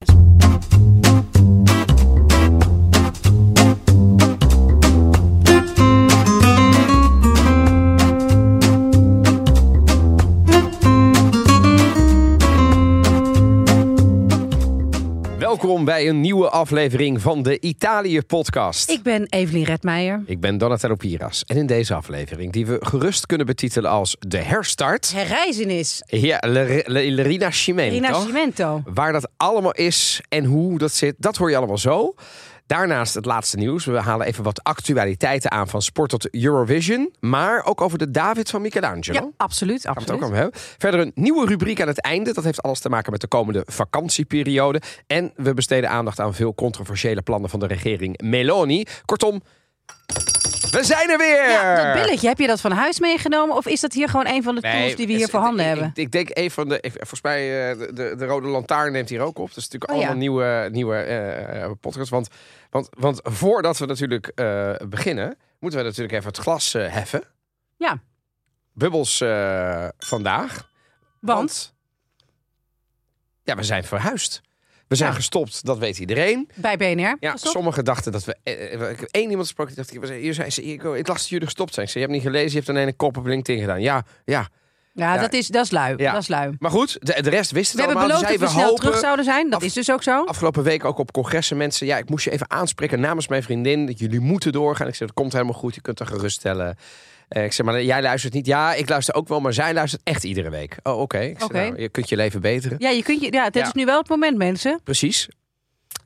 Thank. Bij een nieuwe aflevering van de Italië-podcast. Ik ben Evelien Redmeijer. Ik ben Donatello Piras. En in deze aflevering, die we gerust kunnen betitelen als de herstart... Herreizenis. Ja, Le, Le, Le Rinascimento. Rinascimento. Waar dat allemaal is en hoe dat zit, dat hoor je allemaal zo. Daarnaast het laatste nieuws. We halen even wat actualiteiten aan van sport tot Eurovision. Maar ook over de David van Michelangelo. Ja, absoluut. Gaan absoluut. ook hebben. Verder een nieuwe rubriek aan het einde. Dat heeft alles te maken met de komende vakantieperiode. En we besteden aandacht aan veel controversiële plannen van de regering Meloni. Kortom, we zijn er weer! Ja, dat billetje, heb je dat van huis meegenomen? Of is dat hier gewoon een van de tools Nee, die we hier voorhanden ik, hebben? Ik, ik denk een van de. ik- volgens mij, eh, de, de, de Rode Lantaarn neemt hier ook op. Dat is natuurlijk Oh, allemaal ja. nieuwe, nieuwe eh podcasts. Want, want, want voordat we natuurlijk eh, beginnen, moeten we natuurlijk even het glas eh, heffen. Ja. Bubbels eh, vandaag. Want Ja, we zijn verhuisd. We zijn gestopt, dat weet iedereen. bij BNR. Ja, sommigen dachten dat we. eh, eh, Ik heb één iemand gesproken die dacht: ik, hier zijn ze, ik, ik las dat jullie gestopt zijn. Ik zei: Je hebt niet gelezen, je hebt alleen een kop op LinkedIn gedaan. Ja, ja. ja, ja. dat is, dat is lui. Ja. Dat is lui. Maar goed, de, de rest wist het We hebben allemaal. beloofd dat we snel hopen, terug zouden zijn. Dat af- is dus ook zo. Afgelopen week ook op congressen mensen. Ja, ik moest je even aanspreken namens mijn vriendin. Dat jullie moeten doorgaan. Ik zeg, dat komt helemaal goed. Je kunt er geruststellen. Eh, ik zeg, maar jij luistert niet. Ja, ik luister ook wel, maar zij luistert echt iedere week. Oh, oké. Nou, je kunt je leven beteren. Ja, je kunt je, ja, dit Ja. is nu wel het moment, mensen. Precies.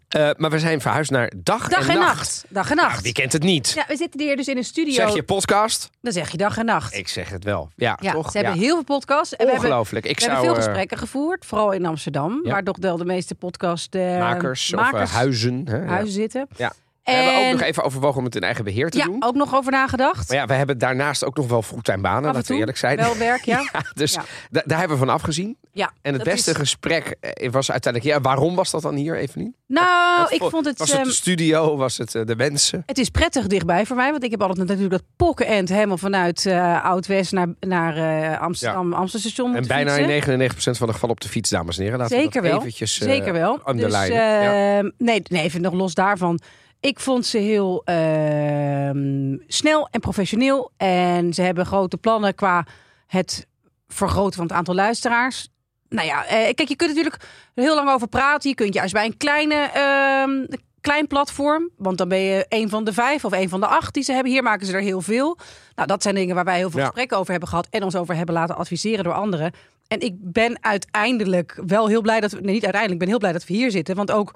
Eh, maar we zijn verhuisd naar dag, Dag en, nacht. nacht. Dag en Nou, nacht. wie kent het niet? Ja, we zitten hier dus in een studio. Zeg je podcast? Dan zeg je dag en nacht. Ik zeg het wel. Ja, ja, toch? ze hebben ja. heel veel podcasts. En we hebben, Ongelooflijk. Ik we zou hebben veel eh, gesprekken gevoerd. Vooral in Amsterdam. Waar toch wel de meeste podcast eh, makers, of huizen. Hè? Ja. huizen zitten. Ja. We hebben ook nog even overwogen om het in eigen beheer te ja, doen. ook nog over nagedacht. Maar ja, we hebben daarnaast ook nog wel fulltime banen, laten we eerlijk zijn. Wel werk, ja. Ja, dus Ja. da- daar hebben we van afgezien. ja. En het beste is- gesprek eh, was uiteindelijk... Ja, waarom was dat dan hier, Evelien? Nou, Wat ik vond het... Was het ehm, de studio? Was het eh, de mensen? het is prettig dichtbij voor mij. Want ik heb altijd natuurlijk dat pokkenend helemaal vanuit eh Oud-West naar, naar Amsterdam, Amsterdam En bijna fietsen. in 99% van de gevallen op de fiets, dames en heren. Laten we Zeker dat wel. eventjes Zeker wel. Dus, eh, Ja. nee, nee, even nog los daarvan. Ik vond ze heel ehm, snel en professioneel. En ze hebben grote plannen qua het vergroten van het aantal luisteraars. Nou ja, eh, kijk, je kunt natuurlijk heel lang over praten. Je kunt juist bij een kleine, ehm, klein platform. Want dan ben je een van de vijf of een van de acht die ze hebben. Hier maken ze er heel veel. Nou, dat zijn dingen waar wij heel veel Ja. gesprekken over hebben gehad. En ons over hebben laten adviseren door anderen. En ik ben uiteindelijk wel heel blij dat we. Nee, niet uiteindelijk, ik ben heel blij dat we hier zitten. Want ook.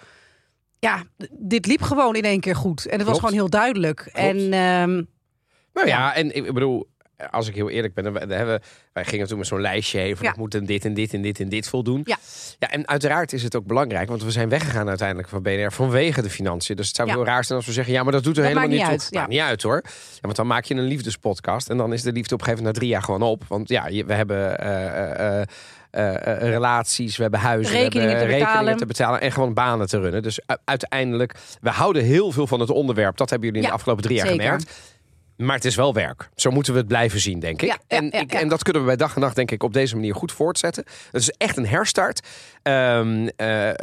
Ja, dit liep gewoon in één keer goed. En het was gewoon heel duidelijk. En ehm, Nou ja, en ik bedoel... Als ik heel eerlijk ben, dan hebben, wij gingen toen met zo'n lijstje heen van Ja. ik moet en dit en dit en dit en dit voldoen. Ja. ja, en uiteraard is het ook belangrijk, want we zijn weggegaan uiteindelijk van BNR vanwege de financiën. Dus het zou Ja. heel raar zijn als we zeggen, ja, maar dat doet er Dat helemaal niet toe. uit, Maakt niet uit hoor. Ja, want dan maak je een liefdespodcast en dan is de liefde op een gegeven moment na drie jaar gewoon op. Want ja, we hebben eh, eh, eh, eh, eh, relaties, we hebben huizen, we Rekeningen hebben te rekeningen betalen. te betalen en gewoon banen te runnen. Dus uiteindelijk, we houden heel veel van het onderwerp. Dat hebben jullie in Ja, de afgelopen drie jaar zeker. gemerkt. Maar het is wel werk. Zo moeten we het blijven zien, denk ik. Ja, ja, en, ja, ik ja. en dat kunnen we bij dag en nacht, denk ik, op deze manier goed voortzetten. Het is echt een herstart. Ehm, eh, eh,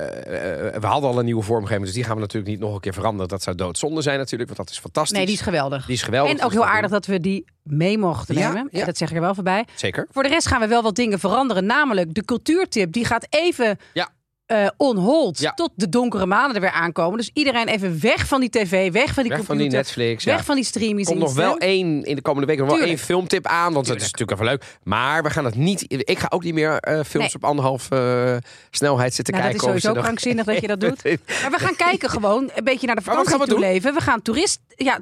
we hadden al een nieuwe vormgeving, dus die gaan we natuurlijk niet nog een keer veranderen. Dat zou doodzonde zijn natuurlijk, want dat is fantastisch. nee, die is geweldig. Die is geweldig. En ook dus heel aardig dat we die mee mochten Ja, nemen. ja. Dat zeg ik er wel voorbij. Zeker. Voor de rest gaan we wel wat dingen veranderen. Namelijk de cultuurtip. Die gaat even Eh, on hold. Ja. Tot de donkere maanden er weer aankomen. Dus iedereen even weg van die tv. Weg van die Weg van computer. die Netflix. Weg ja. van die streaming. Komt nog wel één in de komende week nog wel Tuurlijk. één filmtip aan, want dat is natuurlijk even leuk. Maar we gaan het niet. Ik ga ook niet meer eh, films Nee. op anderhalf eh, snelheid zitten Nou, dat is kijken. of sowieso nog- krankzinnig dat je dat doet. Maar we gaan kijken gewoon een beetje naar de vakantie toe doen? leven. We gaan toerist, ja,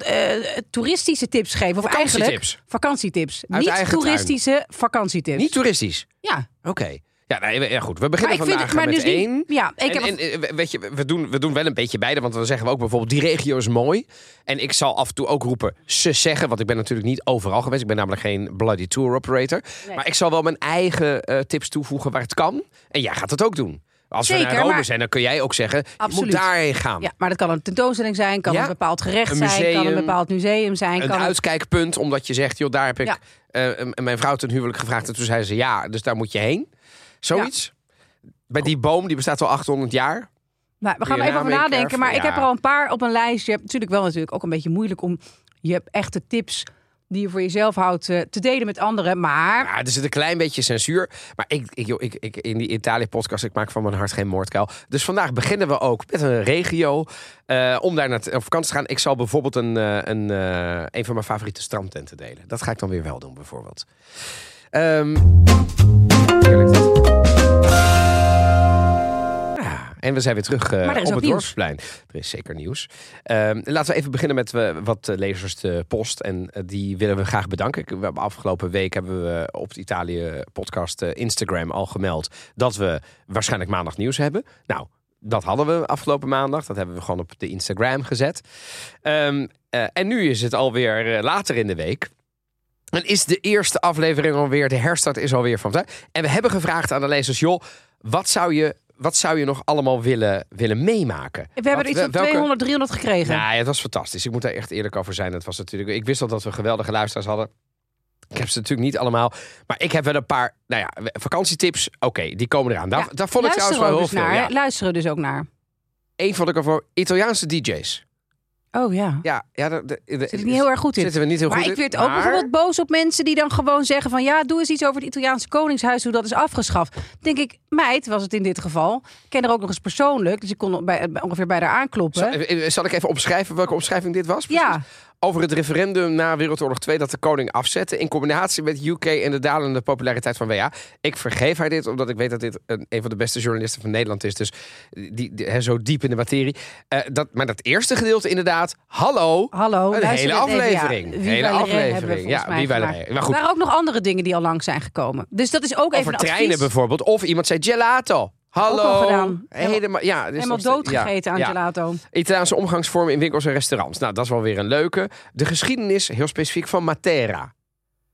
toeristische tips geven. Of eigenlijk Vakantietips. vakantietips. Uit Niet eigen tuin. toeristische vakantietips. Niet toeristisch. ja. Oké. Ja, nee, ja, goed. We Maar beginnen vind vandaag maar met dus niet- één. Ja, ik en, heb en, eh, weet je, we doen, we doen wel een beetje beide, want dan zeggen we ook bijvoorbeeld die regio is mooi. En ik zal af en toe ook roepen ze zeggen, want ik ben natuurlijk niet overal geweest. Ik ben namelijk geen bloody tour operator. Nee. Maar ik zal wel mijn eigen eh, tips toevoegen waar het kan. En jij gaat het ook doen. Als we naar Rome maar- zijn, dan kun jij ook zeggen, je Absoluut. moet daarheen gaan. Ja, maar dat kan een tentoonstelling zijn, kan Ja. een bepaald gerecht Een zijn, kan een bepaald museum zijn. Een kan uitkijkpunt, omdat je zegt, joh, daar heb ik Ja. eh, mijn vrouw ten huwelijk gevraagd. En toen zei ze ja, dus daar moet je heen. Zoiets. Bij die boom, die bestaat al 800 jaar. Nou, we gaan er even over nadenken. Maar ik heb er al een paar op een lijst. Je hebt natuurlijk wel natuurlijk ook een beetje moeilijk om je hebt echte tips die je voor jezelf houdt eh, te delen met anderen. Maar Ja, er zit een klein beetje censuur. Maar ik, ik, joh, ik, ik, in die Italië-podcast, ik maak van mijn hart geen moordkuil. Dus vandaag beginnen we ook met een regio. eh, om daar naar op vakantie te gaan. Ik zal bijvoorbeeld een, eh, een, een van mijn favoriete strandtenten delen. Dat ga ik dan weer wel doen, bijvoorbeeld. Ehm en we zijn weer terug eh, op het nieuws. Dorpsplein. Er is zeker nieuws. Ehm, laten we even beginnen met eh, wat eh, lezers de post. En die willen we graag bedanken. We hebben afgelopen week hebben we op het Italië podcast Instagram al gemeld dat we waarschijnlijk maandag nieuws hebben. Nou, dat hadden we afgelopen maandag. Dat hebben we gewoon op de Instagram gezet. Ehm, eh, en nu is het alweer later in de week. En is de eerste aflevering alweer, de herstart is alweer van. En we hebben gevraagd aan de lezers, joh, wat zou je, wat zou je nog allemaal willen, willen meemaken? we hebben Wat- er iets van welke- 200, 300 gekregen. Nou, ja, het was fantastisch. Ik moet daar echt eerlijk over zijn. Het was natuurlijk, ik wist al dat we geweldige luisteraars hadden. Ik heb ze natuurlijk niet allemaal. Maar ik heb wel een paar nou ja, vakantietips. Oké, die komen eraan. Daar, Ja, daar vond ik trouwens wel heel dus veel. naar. Ja. Luisteren dus ook naar. Eén vond ik er voor Italiaanse DJ's. Oh ja. Ja, ja de, de, de- Zit ik niet heel erg goed in. Zitten we niet heel Maar goed ik in. werd ook Maar- bijvoorbeeld boos op mensen die dan gewoon zeggen van ja, doe eens iets over het Italiaanse Koningshuis, hoe dat is afgeschaft. Denk ik, meid was het in dit geval. Ik ken haar ook nog eens persoonlijk, dus ik kon bij, ongeveer bij haar aankloppen. Zal, zal ik even opschrijven welke omschrijving dit was? ja, Precies. Over het referendum na Wereldoorlog 2 dat de koning afzette. In combinatie met UK en de dalende populariteit van WA. Ik vergeef haar dit, omdat ik weet dat dit een, een van de beste journalisten van Nederland is. Dus die, zo diep in de materie. Eh, dat, maar dat eerste gedeelte inderdaad. Hallo. hallo. Een hele even, aflevering. Ja, Hele aflevering. Ja, gemaakt. Re. Maar goed. Er waren ook nog andere dingen die al lang zijn gekomen. Dus dat is ook even een treinen advies. bijvoorbeeld. Of iemand zei gelato. Hallo. gedaan. Helemaal, ja, is Helemaal doodgegeten aan ja. gelato. Italiaanse omgangsvormen in winkels en restaurants. Nou, dat is wel weer een leuke. De geschiedenis, heel specifiek van Matera.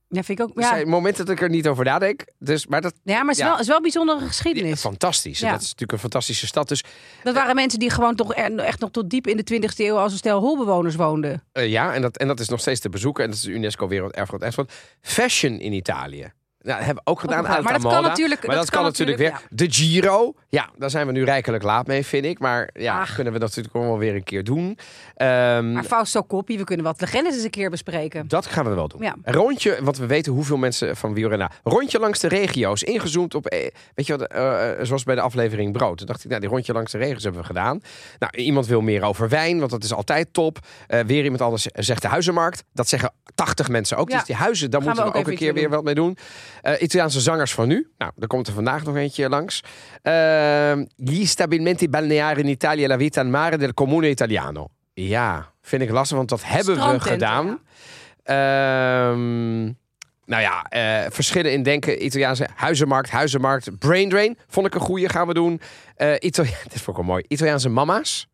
Ja, vind ik ook. Er Ja, zijn momenten dat ik er niet over nadenk. Dus, maar dat ja maar het is, Ja. wel, het is wel een bijzondere geschiedenis. fantastisch. Ja. Dat is natuurlijk een fantastische stad. Dus Dat waren mensen die gewoon toch echt nog tot diep in de 20e eeuw als een stel holbewoners woonden. eh, ja, en dat, en dat is nog steeds te bezoeken. En dat is de UNESCO Werelderfgoed Erfgoed. Fashion in Italië. Nou, dat hebben we ook gedaan. gedaan. aan Maar dat kan natuurlijk- Maar dat, dat kan, kan natuurlijk weer. De Giro. Ja, daar zijn we nu rijkelijk laat mee, vind ik. Maar ja, Ach. kunnen we dat natuurlijk ook wel weer een keer doen. Ehm, Maar Fausto Coppi, we kunnen wat legendes eens een keer bespreken. Dat gaan we wel doen. Ja. Een rondje, want we weten hoeveel mensen van wielrennen. Rondje langs de regio's, ingezoomd op, eh, weet je wat, eh, eh, zoals bij de aflevering Brood. Toen dacht ik, nou, die rondje langs de regio's hebben we gedaan. Nou, iemand wil meer over wijn, want dat is altijd top. Weer iemand anders zegt de huizenmarkt. Dat zeggen 80 mensen ook. Ja. Dus die huizen, daar Gaan moeten we we ook een keer weer wat mee doen. Eh, Italiaanse zangers van nu. Nou, daar komt er vandaag nog eentje langs. Eh, gli stabilimenti balneari in Italia la vita al mare del comune italiano. Ja, vind ik lastig, want dat hebben we gedaan. Ehm, nou ja, eh, verschillen in denken. Italiaanse huizenmarkt, huizenmarkt, brain drain. Vond ik een goeie, gaan we doen. Eh Itali Dit vond ik wel mooi. Italiaanse mama's.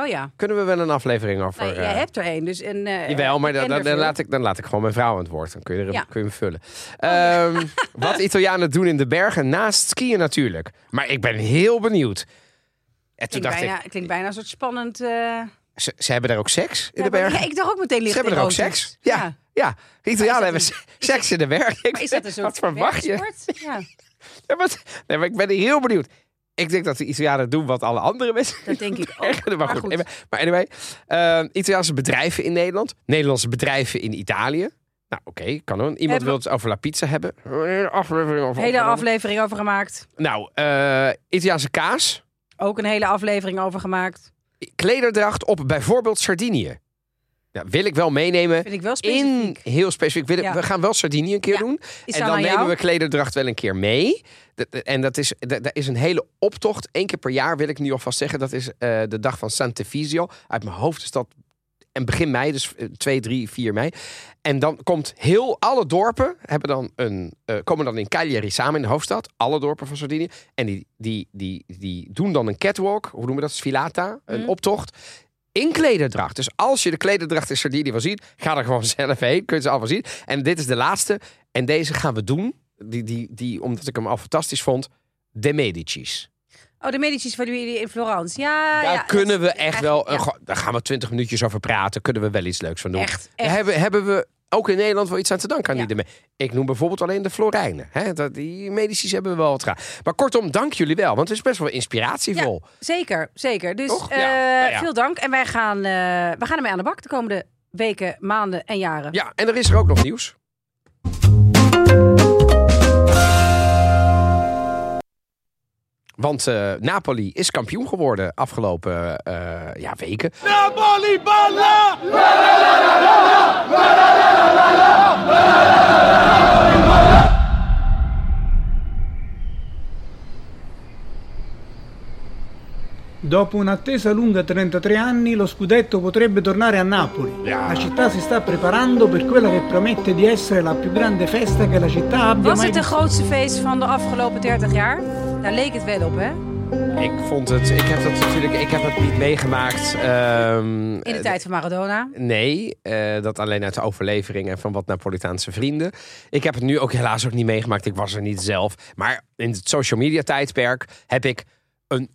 Oh ja. Kunnen we wel een aflevering over... Nee, jij eh, hebt er één. Dus een, eh, Jawel, maar dan, dan, laat ik, dan laat ik gewoon mijn vrouw aan het woord. Dan kun je, er, Ja. kun je hem vullen. Ehm, wat Italianen doen in de bergen, naast skiën natuurlijk. Maar ik ben heel benieuwd. En toen Klinkt dacht bijna, ik, klinkt bijna een soort spannend... eh, ze, ze hebben daar ook seks in ja, de bergen? ik dacht ook meteen Ze licht hebben er ook seks? Ja. Ja, Italianen hebben een- seks in de bergen. Ik Maar is dat een zeg, soort Wat verwacht je? Ja, nee, maar ik ben heel benieuwd. Ik denk dat de Italianen doen wat alle andere mensen dat denk ik ook. Maar, goed. maar anyway, eh, Italiaanse bedrijven in Nederland. Nederlandse bedrijven in Italië. Nou, oké, kan ook. Iemand wil het over La Pizza hebben. Een hele aflevering over. Hele aflevering over gemaakt. Nou, eh, Italiaanse kaas. Ook een hele aflevering over gemaakt. Klederdracht op bijvoorbeeld Sardinië. Ja, wil ik wel meenemen. Vind ik wel In specifiek. heel specifiek. Ja. We gaan wel Sardinië een keer Ja, doen. Is en dan nemen jou? we klederdracht wel een keer mee. Dat- En dat is, dat, is een hele optocht. Eén keer per jaar wil ik nu alvast zeggen. Dat is eh, de dag van Sant'Efisio. Uit mijn hoofd is dat en begin mei, dus eh, 2, 3, 4 mei. En dan komt heel alle dorpen hebben dan een, eh, komen dan in Cagliari samen in de hoofdstad. Alle dorpen van Sardinië. En die, die, die, die doen dan een catwalk. Hoe noemen we dat? Sfilata. Een Mhm. optocht. In klederdracht. Dus als je de klederdracht in Sardinië wil zien, ga er gewoon zelf heen. Kun je ze allemaal zien. En dit is de laatste. En deze gaan we doen. Die, die, die, omdat ik hem al fantastisch vond. De Medici's. Oh, de Medicis van jullie in Florence. Ja, Daar ja, kunnen we echt wel. ja. daar gaan we twintig minuutjes over praten. Kunnen we wel iets leuks van doen. Echt, hebben, hebben we ook in Nederland wel iets aan te danken aan Ja. die. Ik noem bijvoorbeeld alleen de Florijnen. Hè? Dat, die medici hebben we wel wat gedaan. Maar kortom, dank jullie wel. Want het is best wel inspiratievol. Zeker, zeker. Dus? Ja, eh, nou ja. veel dank. En wij gaan, eh, we gaan ermee aan de bak de komende weken, maanden en jaren. Ja, en er is er ook nog nieuws. Want eh, Napoli is kampioen geworden afgelopen eh, ja, weken. Napoli balla! Dopo un'attesa lunga 33 anni, lo scudetto potrebbe tornare a Napoli. La città si sta preparando per quella che promette di essere la più grande festa che la città abbia Was mai het de grootste feest van de afgelopen 30 jaar? Daar leek het wel op, hè? Ik vond het, ik heb dat natuurlijk, ik heb het niet meegemaakt. ehm, In de tijd van Maradona. Nee, eh, dat alleen uit de overlevering en van wat Napolitaanse vrienden. Ik heb het nu ook helaas ook niet meegemaakt. Ik was er niet zelf. Maar in het social media tijdperk heb ik een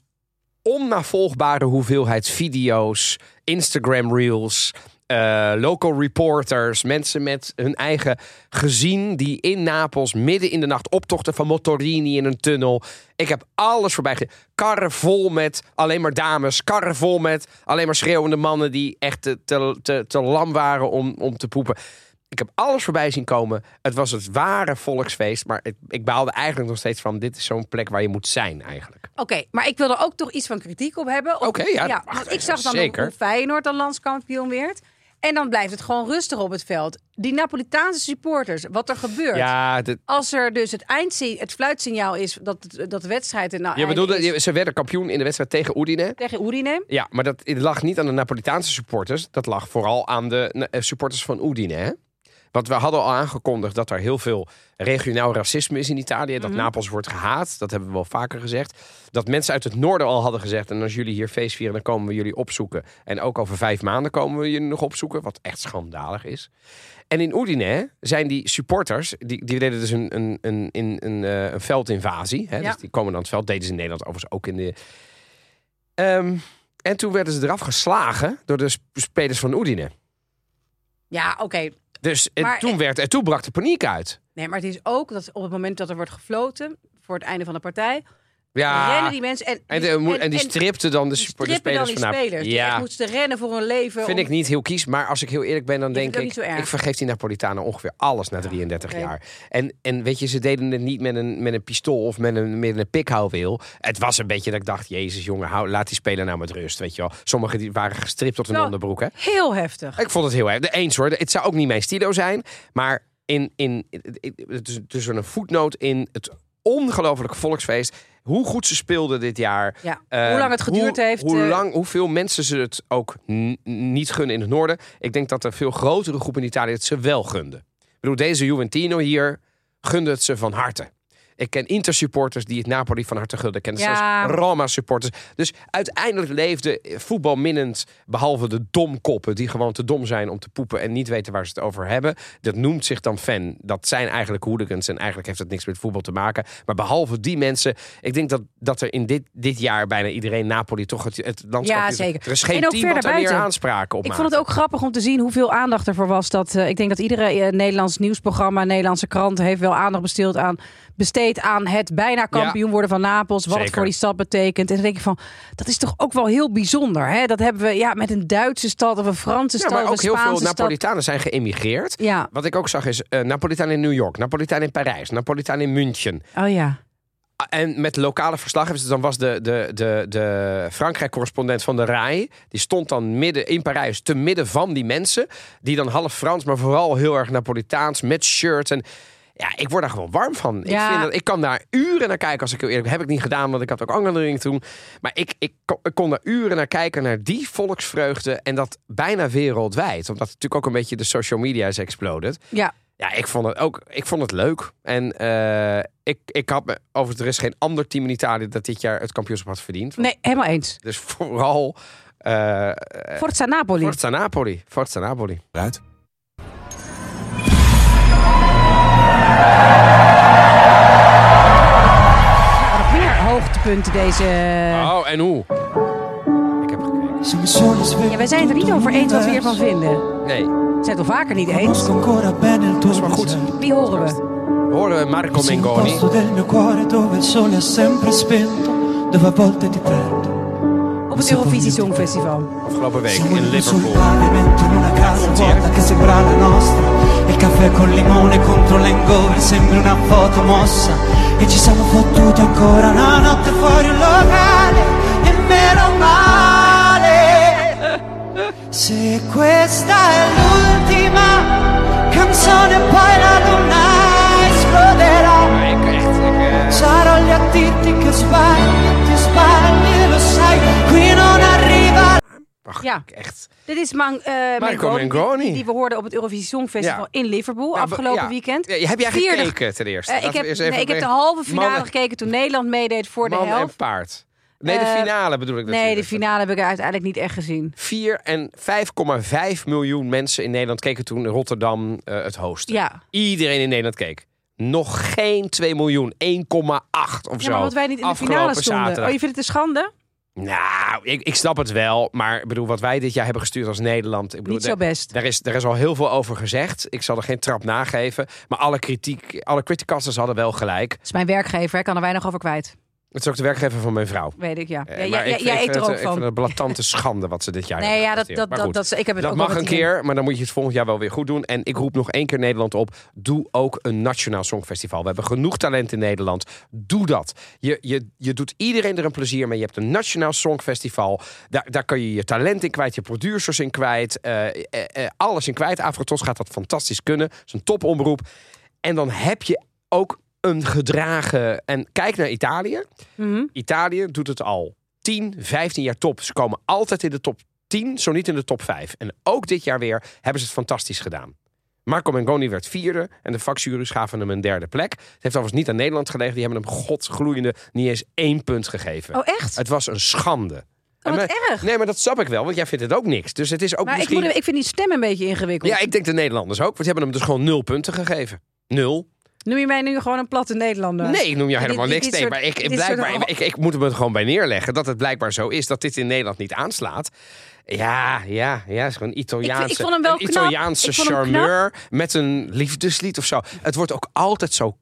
onnavolgbare hoeveelheid video's, Instagram reels, eh, local reporters, mensen met hun eigen gezin die in Napels midden in de nacht optochten van Motorini in een tunnel. Ik heb alles voorbij gezien. Karren vol met alleen maar dames, karren vol met alleen maar schreeuwende mannen die echt te, te, te, te lam waren om, om te poepen. Ik heb alles voorbij zien komen. Het was het ware volksfeest. Maar ik, ik baalde eigenlijk nog steeds van... dit is zo'n plek waar je moet zijn eigenlijk. Oké, maar ik wil er ook toch iets van kritiek op hebben. Oké, ja, want ik zag dan zeker. hoe Feyenoord dan landskampioen werd. En dan blijft het gewoon rustig op het veld. Die Napolitaanse supporters, wat er gebeurt. Ja, Als er dus het eindsie, het fluitsignaal is dat, dat de wedstrijd nou je bedoelde, is ze werden kampioen in de wedstrijd tegen Udine. tegen Udine. Ja, maar dat lag niet aan de Napolitaanse supporters. Dat lag vooral aan de eh, supporters van Udine. Hè? Want we hadden al aangekondigd dat er heel veel regionaal racisme is in Italië. Dat Napels wordt gehaat. Dat hebben we wel vaker gezegd. Dat mensen uit het noorden al hadden gezegd. En als jullie hier feest vieren, dan komen we jullie opzoeken. En ook over vijf maanden komen we jullie nog opzoeken. Wat echt schandalig is. En in Udine zijn die supporters, die, die deden dus een, een, een, een, een, eh, een veldinvasie. Hè? Ja. Dus die komen dan het veld. Deden ze in Nederland overigens ook in de... Ehm, en toen werden ze eraf geslagen door de sp- spelers van Udine. Ja, oké. Dus Maar- toen, werd, en toen brak de paniek uit. Nee, maar het is ook dat op het moment dat er wordt gefloten voor het einde van de partij, Ja, rennen die mensen en, en, de, mo- en die stripten dan de, die super- de strippen dan spelers die vanaf. spelers. Die Ja, moesten rennen voor hun leven. vind om- ik niet heel kies. Maar als ik heel eerlijk ben, dan denk ik... Ik vergeef die Napolitanen ongeveer alles na 33 oké. jaar. En, en weet je, ze deden het niet met een, met een pistool of met een, met een pikhouweel. Het was een beetje dat ik dacht, jezus jongen, hou, laat die speler nou met rust. Weet je wel. Sommigen die waren gestript tot hun Wel, onderbroek. Hè? Heel heftig. Ik vond het heel erg. De eens hoor. Het zou ook niet mijn stilo zijn. Maar in, in, in- het is dus een voetnoot in het ongelofelijke volksfeest. Hoe goed ze speelden dit jaar. Ja. Hoe lang het geduurd hoe, heeft. Hoe eh, lang, hoeveel mensen ze het ook niet gunnen in het noorden. Ik denk dat er veel grotere groepen in Italië het ze wel gunden. Ik bedoel, deze Juventino hier gunde het ze van harte. Ik ken Inter-supporters die het Napoli van harte gunden. Ik ken Ja. zelfs Roma-supporters. Dus uiteindelijk leefde voetbal minnend... behalve de domkoppen die gewoon te dom zijn om te poepen... en niet weten waar ze het over hebben. Dat noemt zich dan fan. Dat zijn eigenlijk hooligans en eigenlijk heeft dat niks met voetbal te maken. Maar behalve die mensen... ik denk dat, dat er in dit, dit jaar bijna iedereen Napoli toch het, het landschap... Ja, zeker. Er is geen En ook team wat daar meer aanspraken op Ik maakt. vond het ook grappig om te zien hoeveel aandacht ervoor was. Dat, eh, ik denk dat iedere eh, Nederlands nieuwsprogramma, Nederlandse krant heeft wel aandacht besteed aan, besteed aan het bijna kampioen worden van Napels. Wat het voor die stad betekent. En dan denk ik van, dat is toch ook wel heel bijzonder. Hè? Dat hebben we ja, met een Duitse stad of een Franse Ja, stad maar ook heel veel. Napolitanen zijn geëmigreerd. Ja, Wat ik ook zag is eh Napolitaan in New York, Napolitaan in Parijs, Napolitaan in München. oh ja. En met lokale verslaggevers, dus dan was de, de, de, de Frankrijk-correspondent van de RAI... die stond dan midden in Parijs, te midden van die mensen... die dan half Frans, maar vooral heel erg Napolitaans, met shirts... en ja, ik word daar gewoon warm van. Ik, vind dat, ik kan daar uren naar kijken als ik heel eerlijk. Heb ik niet gedaan, want ik had ook andere dingen toen. Maar ik, ik, kon- ik kon daar uren naar kijken, naar die volksvreugde. En dat bijna wereldwijd. Omdat het natuurlijk ook een beetje de social media is exploded. Ja, Ja, ik vond het ook ik vond het leuk. En eh, ik, ik had me, overigens, er is geen ander team in Italië dat dit jaar het kampioenschap had verdiend. nee, helemaal eens. Dus vooral eh Forza Napoli. Forza Napoli. Forza Napoli. Eruit. Nog meer hoogtepunten deze... Oh, en hoe? Ik heb gekeken. Ja, wij zijn het er niet over eens wat we hiervan vinden. Nee. Zijn het al vaker niet eens? Tuo is maar goed. Wie horen we? We horen Marco Mengoni. dove volte ti perdo. Op het Eurovisie Songfestival. Afgelopen week in venuti sul Liverpool. pavimento in una casa vuota che sembra la nostra. Il caffè con limone contro l'engover sembra una foto mossa. E ci siamo fottuti ancora una notte fuori un locale. E meno male. Se questa è Ja. echt. Dit is Man, eh, Marco Mengoni. Die, die we hoorden op het Eurovisie Songfestival Ja. in Liverpool Ja, afgelopen weekend. Ja, heb jij Vierde- gekeken ten eerste? Eh, ik, heb, nee, ik heb de halve finale gekeken toen Nederland meedeed voor de Man en helft. paard. Nee, de Eh, finale bedoel ik natuurlijk. Nee, de finale heb ik uiteindelijk niet echt gezien. 4 en 5,5 miljoen mensen in Nederland keken toen Rotterdam het host. Ja. Iedereen in Nederland keek. Nog geen 2 miljoen, 1,8 of Ja, zo. maar wat wij niet in de finale stonden. zaterdag. Oh, je vindt het een schande? Nou, ik, ik snap het wel. Maar ik bedoel, wat wij dit jaar hebben gestuurd als Nederland. Ik bedoel, Niet zo best. Daar is, daar is al heel veel over gezegd. Ik zal er geen trap nageven. Maar alle kritiek, alle criticasters hadden wel gelijk. Dat is mijn werkgever, ik kan er weinig over kwijt. Het is ook de werkgever van mijn vrouw. Weet ik, ja. Eh, ja, maar ja, ik- jij ik er het- ook Ik vind van. het een blatante schande wat ze dit jaar Nee, ja, dat, dat, dat, dat, ik heb het Dat ook mag een in. keer, maar dan moet je het volgend jaar wel weer goed doen. En ik roep nog één keer Nederland op. Doe ook een nationaal songfestival. We hebben genoeg talent in Nederland. Doe dat. Je, je, je doet iedereen er een plezier mee. Je hebt een nationaal songfestival. Daar, daar kan je je talent in kwijt, je producers in kwijt. eh, eh, alles in kwijt. Afrotos gaat dat fantastisch kunnen. Het is een topomroep. En dan heb je ook een gedragen... En kijk naar Italië. Mhm. Italië doet het al 10, 15 jaar top. Ze komen altijd in de top 10, zo niet in de top 5. En ook dit jaar weer hebben ze het fantastisch gedaan. Marco Mengoni werd vierde en de vakjury's gaven hem een derde plek. Het heeft overigens niet aan Nederland gelegen. Die hebben hem godgloeiende niet eens één punt gegeven. Oh, echt? Het was een schande. Oh, wat maar- erg. Nee, maar dat snap ik wel, want jij vindt het ook niks. Dus het is ook Maar ik, misschien... moet, ik vind die stem een beetje ingewikkeld. Ja, ik denk de Nederlanders ook. Want die hebben hem dus gewoon nul punten gegeven. Nul. Noem je mij nu gewoon een platte Nederlander? Nee, ik noem jou Dit- helemaal dit- niks. dit Nee, soort- maar ik, blijkbaar, soort- ik, ik moet hem er gewoon bij neerleggen dat het blijkbaar zo is dat dit in Nederland niet aanslaat. Ja, ja, ja, is gewoon Italiaanse, ik vond hem wel een. Italiaanse charmeur met een liefdeslied of zo. Het wordt ook altijd zo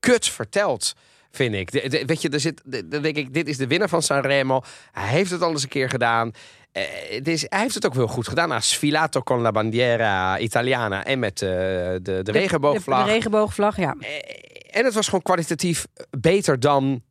kut verteld. Vind ik. De- de- weet je, er zit, de- denk ik, dit is de winnaar van Sanremo. Hij heeft het al eens een keer gedaan. Eh, het is, hij heeft het ook wel goed gedaan. Na Sfilato con la bandiera italiana en met eh, de, de, De- regenboogvlag. De, de regenboogvlag, ja. Eh, En het was gewoon kwalitatief beter dan 80%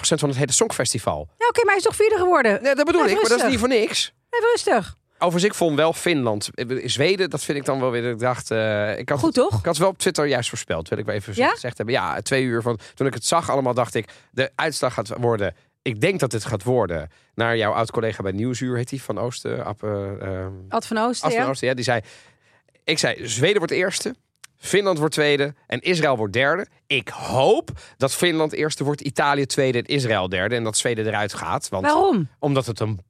van het hele Songfestival. Ja, oké, maar hij is toch vierde geworden? Nee, dat bedoel ik, maar dat is niet voor niks. Even rustig. Overigens, ik vond wel Finland. Zweden, dat vind ik dan wel weer. Ik dacht, ik had, Goed, toch? Ik had het wel op Twitter juist voorspeld, wil ik wel even Ja? gezegd hebben. Ja, twee uur van. Toen ik het zag, allemaal dacht ik, de uitslag gaat worden. Ik denk dat het gaat worden. Naar jouw oud-collega bij Nieuwsuur, heet die van Oosten. Ab, eh, eh, Ad van Oosten, Ad van ja. Oosten, ja, die zei. Ik zei, Zweden wordt eerste. Finland wordt tweede en Israël wordt derde. Ik hoop dat Finland eerste wordt, Italië tweede en Israël derde. En dat Zweden eruit gaat. Want Waarom? omdat het een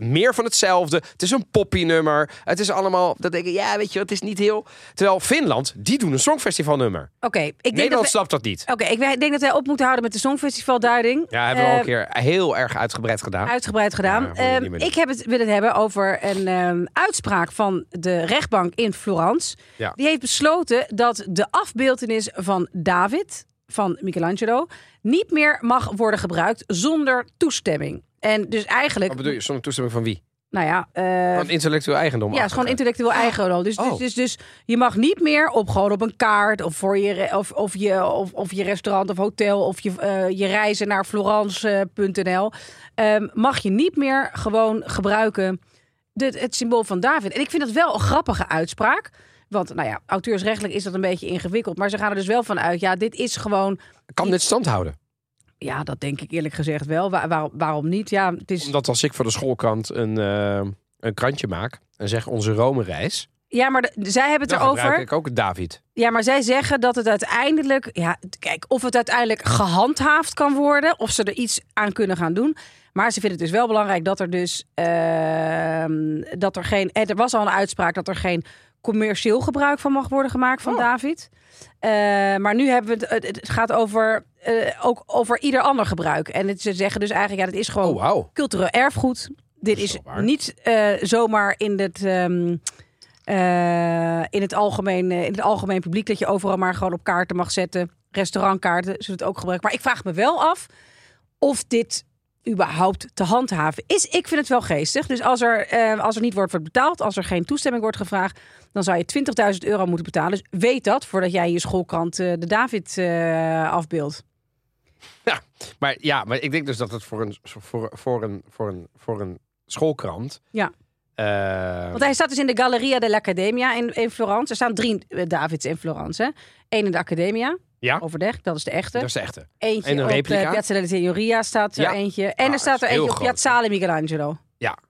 meer van hetzelfde. Het is een poppy-nummer. Het is allemaal. Dat denk ik, ja, weet je, het is niet heel. Terwijl Finland, die doen een songfestivalnummer. Oké, ik denk Nederland dat snapt dat niet. Oké, ik denk dat wij op moeten houden met de Songfestivalduiding. Ja, hebben we al een keer heel erg uitgebreid gedaan. Uitgebreid gedaan. Ja, Ehm, ik heb het willen hebben over een ehm, uitspraak van de rechtbank in Florence. Ja. Die heeft besloten dat de afbeeldenis van David, van Michelangelo, niet meer mag worden gebruikt zonder toestemming. En dus eigenlijk, Wat bedoel je? Zonder toestemming van wie? nou ja, eh, Van intellectueel eigendom. ja, het is gewoon intellectueel eigendom. Dus, Oh. dus, dus, dus je mag niet meer op gewoon op een kaart of voor je of, of je of, of je restaurant of hotel of je, eh, je reizen naar Florence.nl ehm, mag je niet meer gewoon gebruiken de, het symbool van David. En ik vind dat wel een grappige uitspraak. Want nou ja, auteursrechtelijk is dat een beetje ingewikkeld. Maar ze gaan er dus wel van uit. Ja, dit is gewoon. Kan dit stand houden? Ja, dat denk ik eerlijk gezegd wel. Waar, waar- waarom niet? Ja, het is. Omdat als ik voor de schoolkrant een, eh, een krantje maak en zeg onze Rome-reis, Ja, maar de- zij hebben het dan erover. ik ook David. Ja, maar zij zeggen dat het uiteindelijk, ja, kijk, of het uiteindelijk gehandhaafd kan worden, of ze er iets aan kunnen gaan doen. Maar ze vinden het dus wel belangrijk dat er dus, ehm, dat er geen, er was al een uitspraak dat er geen commercieel gebruik van mag worden gemaakt van Oh. David. Eh, maar nu hebben we het, het gaat over, eh, ook over ieder ander gebruik. En het, ze zeggen dus eigenlijk, ja, dit is gewoon Oh, cultureel erfgoed. Dit is niet eh, zomaar in het, ehm, eh, in, het algemeen, in het algemeen publiek. Dat je overal maar gewoon op kaarten mag zetten. Restaurantkaarten zullen het ook gebruiken. Maar ik vraag me wel af of dit überhaupt te handhaven is. Ik vind het wel geestig. Dus als er, eh, als er niet wordt wordt betaald, als er geen toestemming wordt gevraagd, dan zou je 20.000 euro moeten betalen. Dus weet dat voordat jij je schoolkrant de David eh afbeeldt. Ja, maar, ja, maar ik denk dus dat het voor een, voor, voor een, voor een, voor een schoolkrant... Ja. eh, Want hij staat dus in de Galleria dell'Accademia in, in Florence. Er staan drie eh, Davids in Florence. hè. Eén in de Accademia, ja, overdekt, dat is de echte. dat is de echte. Eentje en een op replica. de Piazza della Signoria staat er Ja. eentje. En Ah, er staat er eentje op. Piazzale Michelangelo.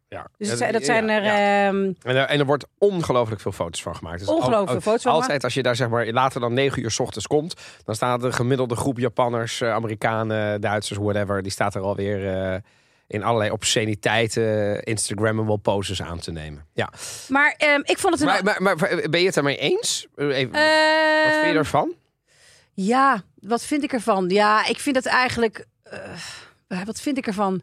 Ja. Dus het dat zijn er... ja. ehm, En, er, en er wordt ongelooflijk veel foto's van gemaakt. Dus Ongelooflijk veel foto's van Altijd als je daar zeg maar later dan 9 uur 's ochtends komt, dan staat de gemiddelde groep Japanners, eh, Amerikanen, Duitsers, whatever, die staat er alweer eh in allerlei obsceniteiten, Instagrammable poses aan te nemen. Ja. maar ehm, ik vond het een... Maar, maar, maar ben je het ermee eens? Eh, wat vind je Ehm, ervan? Ja, wat vind ik ervan? Ja, ik vind het eigenlijk. eh, wat vind ik ervan?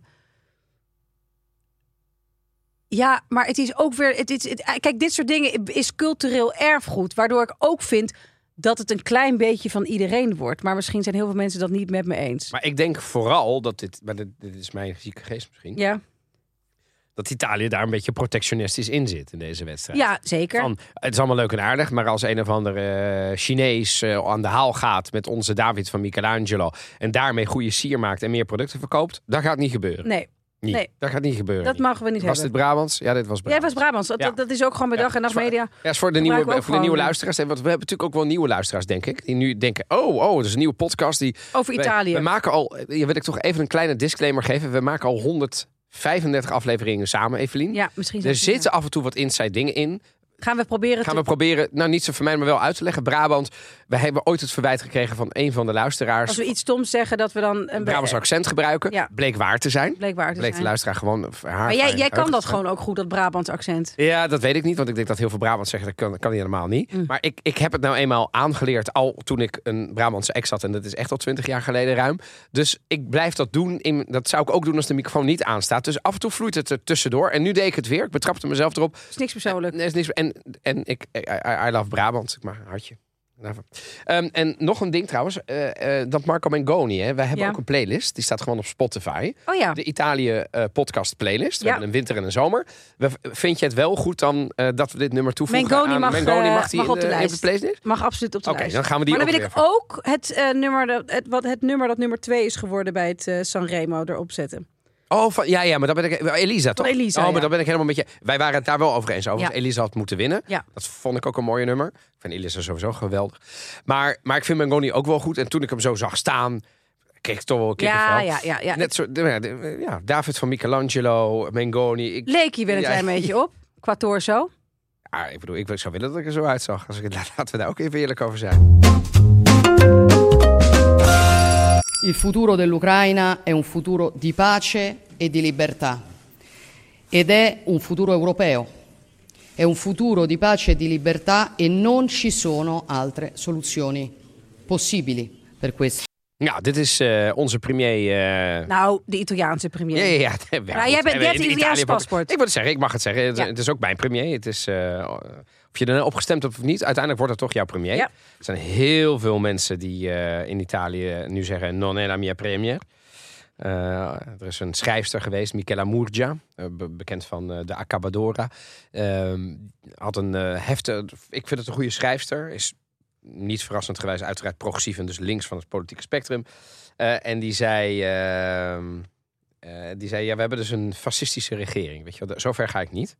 Ja, maar het is ook weer. Het, het- kijk, dit soort dingen is cultureel erfgoed. Waardoor ik ook vind dat het een klein beetje van iedereen wordt. Maar misschien zijn heel veel mensen dat niet met me eens. Maar ik denk vooral dat dit, maar dit, dit is mijn zieke geest misschien, Ja, dat Italië daar een beetje protectionistisch in zit in deze wedstrijd. ja zeker. Van, het is allemaal leuk en aardig, maar als een of andere eh, Chinees eh, aan de haal gaat met onze David van Michelangelo en daarmee goede sier maakt en meer producten verkoopt, dat gaat niet gebeuren. Nee, Niet. nee. Dat gaat niet gebeuren. dat mogen we niet was dit hebben. Brabants? Ja, dit was Jij Brabants. was Brabants. Dat, Ja. is ook gewoon bij dag en nacht media. Ja, is voor de, nieuwe, voor de nieuwe gewoon. luisteraars. Want we hebben natuurlijk ook wel nieuwe luisteraars, denk ik. Die nu denken, oh, oh, dat is een nieuwe podcast. Die, Over Italië. We, maken al, je wil ik toch even een kleine disclaimer geven. We maken al 135 afleveringen samen, Evelien. ja, misschien Er zitten af en toe wat inside dingen in. Gaan we proberen Gaan te... we proberen, nou niet zo voor mij, maar wel uit te leggen. Brabant, we hebben ooit het verwijt gekregen van een van de luisteraars. Als we iets stoms zeggen, dat we dan... Een Brabants accent gebruiken. Ja. Bleek waar te zijn. Bleek waar te Bleek de zijn. luisteraar gewoon haar Maar jij, jij kan dat gewoon ook goed, dat Brabants accent. Ja, dat weet ik niet, want ik denk dat heel veel Brabants zeggen dat kan, dat kan niet helemaal niet. Mm. Maar ik, ik heb het nou eenmaal aangeleerd al toen ik een Brabantse ex had. En dat is echt al twintig jaar geleden ruim. Dus ik blijf dat doen. In, dat zou ik ook doen als de microfoon niet aanstaat. Dus af en toe vloeit het er tussendoor. En nu deed ik het weer. Ik betrapte mezelf erop. is niks persoonlijk. Nee, is niks, en en ik, I, I- love Brabant. Ik maar hartje. Ehm, en nog een ding trouwens, eh, eh, dat Marco Mengoni. Hè, wij hebben Ja. ook een playlist, die staat gewoon op Spotify. Oh ja. De Italië eh, podcast playlist. We Ja. hebben een winter en een zomer. We, vind je het wel goed dan dat we dit nummer toevoegen Mengoni aan mag, Mengoni? Mag die mag op de in lijst. playlist? Mag absoluut op de Oké, lijst. dan gaan we die maar dan wil ik ook het, nummer dat, het, wat, het nummer dat nummer twee is geworden bij het Sanremo erop zetten. Oh, van, ja, ja, maar dan ben ik... Elisa, toch? Elisa, oh, maar ja. dan ben ik helemaal met je... Wij waren het daar wel over eens. Over Ja. Elisa had moeten winnen. Ja. Dat vond ik ook een mooie nummer. Ik vind Elisa sowieso geweldig. Maar, maar ik vind Mengoni ook wel goed. En toen ik hem zo zag staan, kreeg ik toch wel een. Ja, ja, ja, ja. Net zo, ja, David van Michelangelo, Mengoni. Ik, Leek je wel een klein beetje op, qua torso. ah, ik bedoel, ik zou willen dat ik er zo uitzag. Als ik, laten we daar ook even eerlijk over zijn. Il futuro dell'Ucraina è un futuro di pace e di libertà ed è un futuro europeo. È un futuro di pace e di libertà e non ci sono altre soluzioni possibili per questo. Ja, dit is eh, onze premier. eh, Nou, de Italiaanse premier. Ja, ja, jij bent- een Italië Italiaans paspoort. Ik wil het zeggen, ik mag het zeggen. Het, Ja. het is ook mijn premier. Het is, eh, of je er nou opgestemd hebt of niet, uiteindelijk wordt het toch jouw premier. Er zijn heel veel mensen die eh, in Italië nu zeggen: non è la mia premier. Eh, er is een schrijfster geweest, Michela Murgia, eh, be- bekend van eh, de Accabadora. Ehm, had een eh heftige, ik vind het een goede schrijfster. Is niet verrassend gewijs uiteraard progressief en dus links van het politieke spectrum. Eh, en die zei, ehm, eh, die zei, ja, we hebben dus een fascistische regering. Weet je, wel. zover ga ik niet.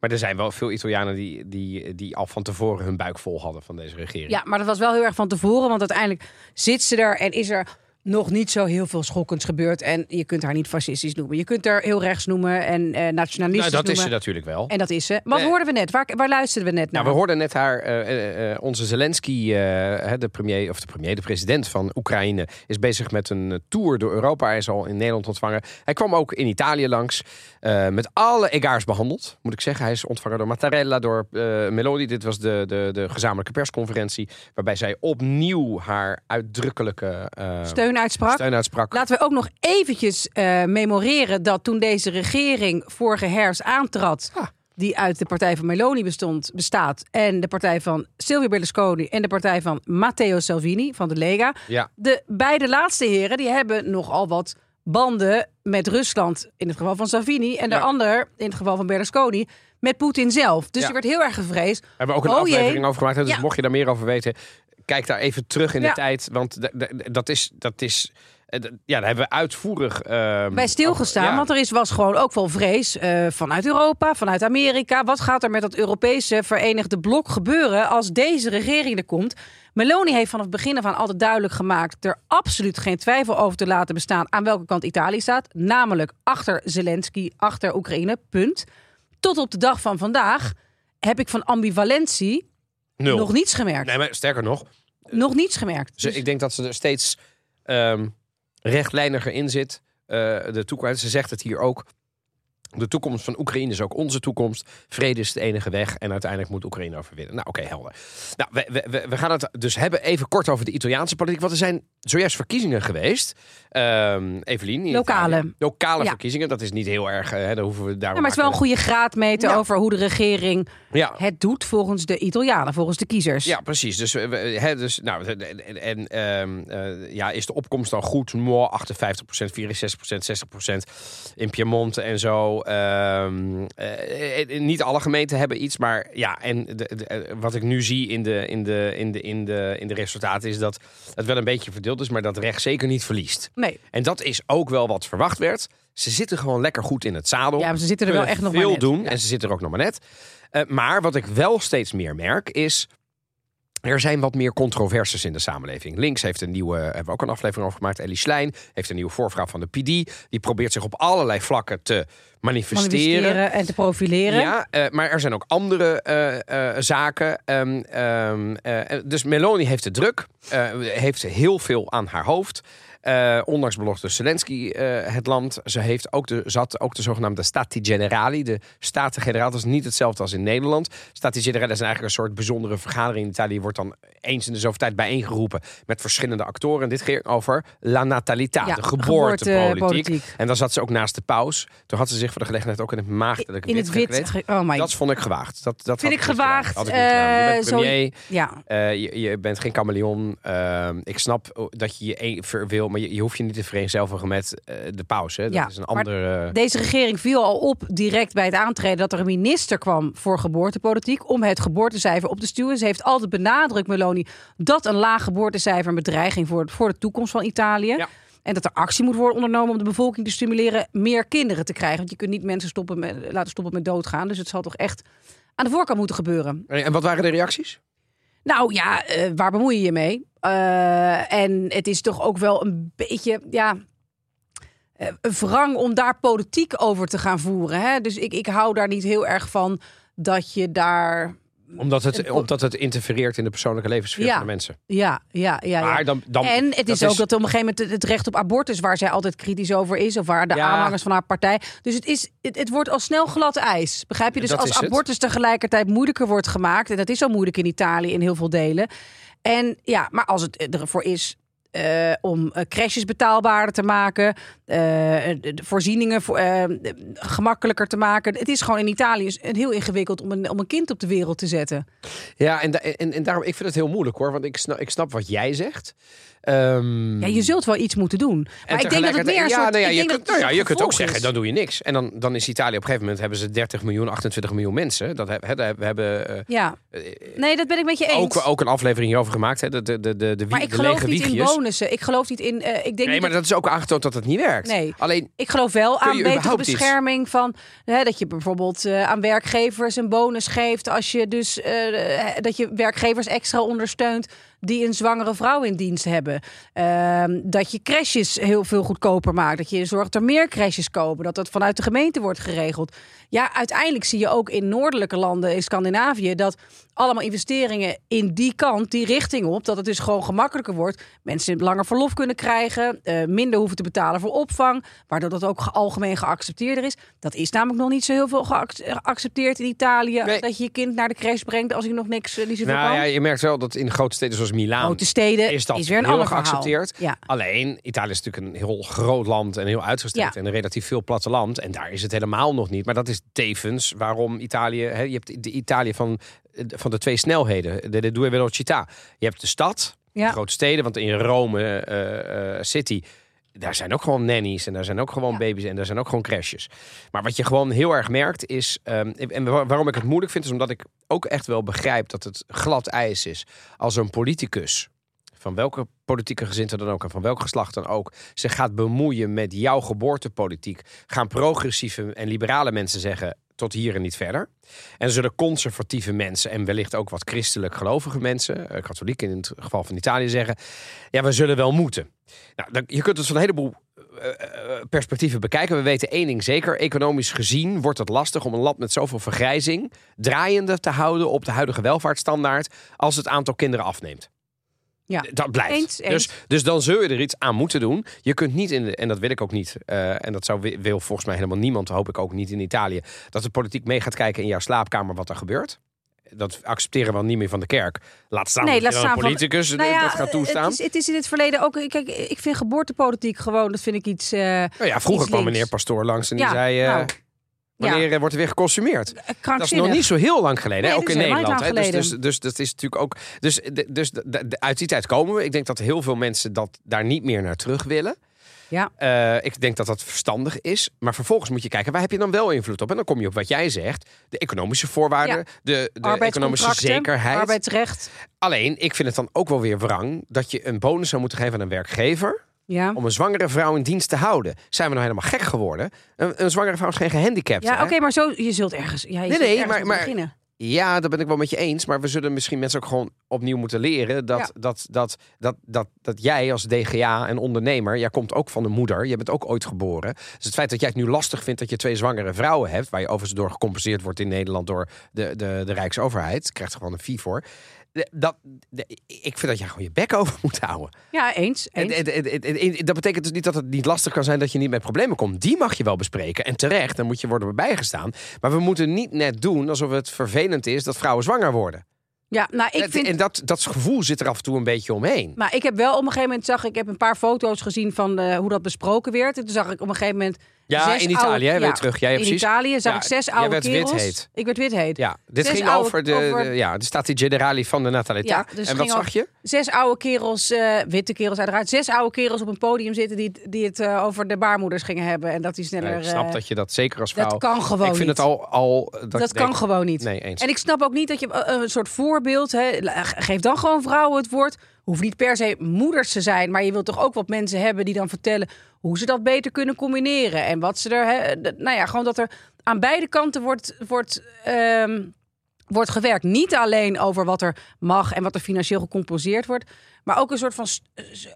Maar er zijn wel veel Italianen die, die, die al van tevoren hun buik vol hadden van deze regering. Ja, maar dat was wel heel erg van tevoren. Want uiteindelijk zit ze er en is er nog niet zo heel veel schokkends gebeurd. En je kunt haar niet fascistisch noemen. Je kunt haar heel rechts noemen en eh nationalistisch nou, dat is ze natuurlijk wel. En dat is ze. Wat hoorden we net? Waar, waar luisterden we net naar? Nou, we hoorden net haar, eh, onze Zelensky, de premier, of de premier, de president van Oekraïne, is bezig met een tour door Europa. Hij is al in Nederland ontvangen. Hij kwam ook in Italië langs, met alle egaars behandeld, moet ik zeggen. Hij is ontvangen door Mattarella, door Meloni. Dit was de, de, de gezamenlijke persconferentie, waarbij zij opnieuw haar uitdrukkelijke eh, Steun uitsprak. steun uitsprak. Laten we ook nog eventjes eh, memoreren dat toen deze regering vorige herfst aantrad, Ah. die uit de partij van Meloni bestond, bestaat. En de partij van Silvio Berlusconi en de partij van Matteo Salvini van de Lega. Ja. De beide laatste heren die hebben nogal wat banden met Rusland. In het geval van Salvini. En de Ja. ander, in het geval van Berlusconi, met Poetin zelf. Dus Ja. er werd heel erg gevreesd. We hebben ook een Oh aflevering jee. over gemaakt. Dus Ja. mocht je daar meer over weten, kijk daar even terug in de Ja. tijd. Want dat is. Dat is eh, ja, daar hebben we uitvoerig. ehm, bij stilgestaan. ja. Want er is, was gewoon ook wel vrees eh, vanuit Europa, vanuit Amerika. Wat gaat er met dat Europese Verenigde Blok gebeuren als deze regering er komt? Meloni heeft vanaf het begin af aan altijd duidelijk gemaakt er absoluut geen twijfel over te laten bestaan aan welke kant Italië staat. Namelijk achter Zelensky, achter Oekraïne, punt. Tot op de dag van vandaag heb ik van ambivalentie Nul. nog niets gemerkt. Nee, maar sterker nog, Nog niets gemerkt. ze, Dus- ik denk dat ze er steeds ehm, rechtlijniger in zit. Eh, de toekomst, ze zegt het hier ook. De toekomst van Oekraïne is ook onze toekomst. Vrede is de enige weg en uiteindelijk moet Oekraïne overwinnen. Nou, oké, helder. Nou, we, we- we, gaan het dus hebben even kort over de Italiaanse politiek. Want er zijn zojuist verkiezingen geweest. Ehm Evelien. Lokale. Italië. Lokale Ja. verkiezingen. Dat is niet heel erg. eh, Hè, daar hoeven we daar. ja, maar het is wel een goede graadmeter Ja. over hoe de regering het doet volgens de Italianen, volgens de kiezers. Ja, precies. Dus, we- we- hè, dus nou, en, en ehm, eh, ja, is de opkomst dan goed? Mooi, 58%, 64%, 60% in Piemonte en zo. Ehm, eh, eh, niet alle gemeenten hebben iets, maar ja, en de, de- eh, wat ik nu zie in de, in, de, in, de, in, de, in de resultaten is dat het wel een beetje verdeeld is, maar dat recht zeker niet verliest. Nee, En dat is ook wel wat verwacht werd. Ze zitten gewoon lekker goed in het zadel. ja, maar ze zitten er wel echt nog veel maar net. doen en ze zitten er ook nog maar net. Maar wat ik wel steeds meer merk is. Er zijn wat meer controversies in de samenleving. Links heeft een nieuwe, hebben we ook een aflevering over gemaakt. Ellie Slijn heeft een nieuwe voorvrouw van de PD. Die probeert zich op allerlei vlakken te manifesteren. Manifesteren en te profileren. Ja, eh, maar er zijn ook andere eh, eh, zaken. Ehm, ehm, eh, dus Meloni heeft het druk. eh, heeft heel veel aan haar hoofd. Eh, ondanks belofte Zelensky eh, het land. Ze heeft ook de, had ook de zogenaamde Stati Generali. De Staten-Generaal. Dat is niet hetzelfde als in Nederland. Stati Generali is eigenlijk een soort bijzondere vergadering in Italië. Wordt dan eens in de zoveel tijd bijeengeroepen. Met verschillende actoren. En dit ging over La Natalità. Ja, de geboortepolitiek. En dan zat ze ook naast de paus. Toen had ze zich voor de gelegenheid ook in het maagdelijke In het wit. gekleed. Oh my Dat vond ik gewaagd. Dat, dat Vind ik gedaan. gewaagd. Had ik niet gedaan. Je bent Eh, zo- premier. Ja, je, je bent geen chameleon. Ehm, ik snap dat je je een- ver- wil, maar je, je hoeft je niet te vereenzelvigen met eh, de paus. Hè. Dat Ja, is een andere. deze regering viel al op direct bij het aantreden dat er een minister kwam voor geboortepolitiek om het geboortecijfer op te stuwen. Ze heeft altijd benadrukt, Meloni, dat een laag geboortecijfer een bedreiging voor, voor de toekomst van Italië. Ja. En dat er actie moet worden ondernomen om de bevolking te stimuleren meer kinderen te krijgen. Want je kunt niet mensen stoppen met, laten stoppen met doodgaan. Dus het zal toch echt aan de voorkant moeten gebeuren. En wat waren de reacties? Nou ja, eh, waar bemoei je je mee? Eh, en het is toch ook wel een beetje, ja, eh, een wrang om daar politiek over te gaan voeren. Hè? Dus ik, ik hou daar niet heel erg van dat je daar. Omdat het, omdat het interfereert in de persoonlijke levenssfeer Ja. van de mensen. Ja, ja, ja. ja. Maar dan, dan, en het is ook dat op een gegeven moment het- recht op abortus, waar zij altijd kritisch over is, of waar de Ja. aanhangers van haar partij. Dus het, is, het, het wordt al snel glad ijs. Begrijp je? Dus Dat als het. abortus tegelijkertijd moeilijker wordt gemaakt, en dat is al moeilijk in Italië in heel veel delen. En ja, maar als het ervoor is. eh, om eh, crashes betaalbaarder te maken, eh, de voorzieningen voor, gemakkelijker te maken. Het is gewoon in Italië heel ingewikkeld om een, om een kind op de wereld te zetten. Ja, en, en, en daarom, ik vind het heel moeilijk hoor. Want ik ik snap wat jij zegt. Ehm, Ja, je zult wel iets moeten doen. Maar ik denk dat het meer een ja, soort, nou ja, je kunt, nou ja, je kunt ook zeggen, dan doe je niks. En dan, dan is Italië op een gegeven moment hebben ze 30 miljoen, 28 miljoen mensen. Dat hebben, we hebben eh, Ja, nee, dat ben ik met je eens. ook, ook een aflevering hierover gemaakt. Hè, de, de, de, de, de, maar ik geloof niet in bonussen. Ik geloof niet in. eh, ik denk Nee, niet maar dat is ook aangetoond dat het niet werkt. Nee. Alleen, Ik geloof wel aan betere iets? bescherming van hè, dat je bijvoorbeeld eh, aan werkgevers een bonus geeft als je dus eh, dat je werkgevers extra ondersteunt die een zwangere vrouw in dienst hebben. Ehm, dat je crashes heel veel goedkoper maakt. Dat je zorgt dat er meer crashes komen. Dat dat vanuit de gemeente wordt geregeld. Ja, uiteindelijk zie je ook in noordelijke landen in Scandinavië dat allemaal investeringen in die kant, die richting op, dat het dus gewoon gemakkelijker wordt. Mensen langer verlof kunnen krijgen, eh, minder hoeven te betalen voor opvang, waardoor dat ook ge- algemeen geaccepteerder is. Dat is namelijk nog niet zo heel veel geac- geaccepteerd in Italië. Nee. Dat je je kind naar de crash brengt als hij nog niks, eh, niet zoveel nou kan. ja, je merkt wel dat in grote steden zoals Milaan Grote steden is dat weer een heel geaccepteerd. Ja. Alleen, Italië is natuurlijk een heel groot land en heel uitgestrekt Ja. en een relatief veel platteland. En daar is het helemaal nog niet. Maar dat is tevens waarom Italië... Hè, je hebt de Italië van, van de twee snelheden, de, de due velocità. Je hebt de stad, Ja. de grote steden, want in Rome eh, eh, City... Daar zijn ook gewoon nannies en daar zijn ook gewoon Ja. baby's en daar zijn ook gewoon crashes. Maar wat je gewoon heel erg merkt is, ehm, en waar- waarom ik het moeilijk vind, is omdat ik ook echt wel begrijp dat het glad ijs is als een politicus van welke politieke gezinte dan ook en van welk geslacht dan ook, zich gaat bemoeien met jouw geboortepolitiek, gaan progressieve en liberale mensen zeggen tot hier en niet verder. En zullen conservatieve mensen en wellicht ook wat christelijk gelovige mensen, eh, katholieken in het geval van Italië, zeggen: ja, we zullen wel moeten. Nou, je kunt het van een heleboel eh, eh, perspectieven bekijken. We weten één ding zeker: economisch gezien wordt het lastig om een land met zoveel vergrijzing draaiende te houden op de huidige welvaartsstandaard als het aantal kinderen afneemt. Ja. Dat blijft. Eens, eens. Dus, dus dan zul je er iets aan moeten doen. Je kunt niet in de, en dat wil ik ook niet, eh, en dat zou, wi- wil volgens mij helemaal niemand, hoop ik ook niet in Italië, dat de politiek mee gaat kijken in jouw slaapkamer wat er gebeurt. Dat accepteren we niet meer van de kerk. Laat staan Nee, laat staan een van- politicus Nou ja, dat gaat toestaan. Het is, het is in het verleden ook. Kijk, ik vind geboortepolitiek gewoon. Dat vind ik iets. eh nou ja, vroeger iets kwam meneer Pastoor langs en die zei: eh, nou, Wanneer eh, wordt er weer geconsumeerd? Dat is nog niet zo heel lang geleden, hè? Ook in Nederland. Hè? Dus, dus, dus dat is natuurlijk ook. Dus, dus uit die tijd komen we. Ik denk dat heel veel mensen dat daar niet meer naar terug willen. Ja. Eh, ik denk dat dat verstandig is. Maar vervolgens moet je kijken, waar heb je dan wel invloed op? En dan kom je op wat jij zegt. De economische voorwaarden, Ja. de, de economische zekerheid. arbeidsrecht. Alleen, ik vind het dan ook wel weer wrang dat je een bonus zou moeten geven aan een werkgever. Ja. om een zwangere vrouw in dienst te houden. Zijn we nou helemaal gek geworden? Een, een zwangere vrouw is geen gehandicapt. Ja, oké, maar zo, je zult ergens. Ja, je Nee, nee, ergens maar- beginnen. Ja, dat ben ik wel met je eens. Maar we zullen misschien mensen ook gewoon opnieuw moeten leren dat, Ja. dat, dat, dat, dat, dat jij als DGA en ondernemer, jij komt ook van een moeder, je bent ook ooit geboren. Dus het feit dat jij het nu lastig vindt dat je twee zwangere vrouwen hebt, waar je overigens door gecompenseerd wordt in Nederland door de, de, de Rijksoverheid, krijgt er gewoon een fee voor. Dat, ik vind dat jij gewoon je bek over moet houden. Ja, eens. En, eens. en- en- en- en- dat betekent dus niet dat het niet lastig kan zijn dat je niet met problemen komt. Die mag je wel bespreken. En terecht, dan moet je worden bijgestaan. Maar we moeten niet net doen alsof het vervelend is dat vrouwen zwanger worden. ja, nou, ik En- vind. En dat, dat gevoel zit er af en toe een beetje omheen. Maar ik heb wel op een gegeven moment zag ik, ik heb een paar foto's gezien van eh, hoe dat besproken werd. En toen zag ik op een gegeven moment. Ja, zes in Italië, oude- ja, terug. Ja, ja, in. Italië zag ik zes oude werd kerels. Ik werd wit heet. Ja, dit Zes ging oude- over de, over- de- ja, de Stati Generali van de Natalità. Ja, dus en wat zag je? Zes oude kerels, eh, witte kerels uiteraard. Zes oude kerels op een podium zitten die, die het eh, over de baarmoeders gingen hebben. En dat die sneller. Ja, ik snap eh, dat je dat zeker als vrouw... dat kan gewoon ik vind niet. het al... al dat kan gewoon niet. Nee, eens. En ik snap ook niet dat je een soort voorbeeld, hè, geef dan gewoon vrouwen het woord. Hoeft niet per se moeders te zijn, maar je wilt toch ook wat mensen hebben die dan vertellen hoe ze dat beter kunnen combineren. En wat ze er, nou ja, gewoon dat er aan beide kanten wordt, wordt, ehm, wordt gewerkt. Niet alleen over wat er mag en wat er financieel gecompenseerd wordt. Maar ook een soort van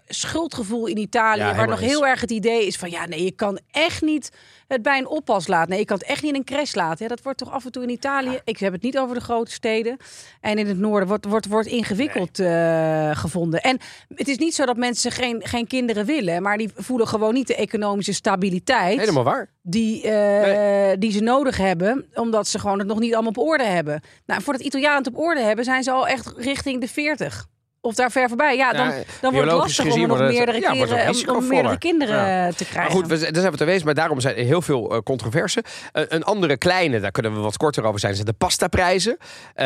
schuldgevoel in Italië. Ja, waar nog heel erg het idee is van ja, nee, je kan echt niet het bij een oppas laten. Nee, je kan het echt niet in een crash laten. Ja, dat wordt toch af en toe in Italië. Ik heb het niet over de grote steden. En in het noorden wordt, wordt, wordt ingewikkeld eh, gevonden. En het is niet zo dat mensen geen, geen kinderen willen. Maar die voelen gewoon niet de economische stabiliteit Helemaal waar. die, eh, die ze nodig hebben, omdat ze gewoon het nog niet allemaal op orde hebben. Nou, voordat Italianen het op orde hebben, zijn ze al echt richting de 40. Of daar ver voorbij. Ja, dan, Ja, dan wordt het lastig om gezien nog meerdere, ja, keren, om- om, meerdere kinderen Ja. te krijgen. Maar goed, we, daar zijn we te wezen. Maar daarom zijn er heel veel eh, controverse. Eh, een andere kleine, daar kunnen we wat korter over zijn, zijn de pastaprijzen. Eh,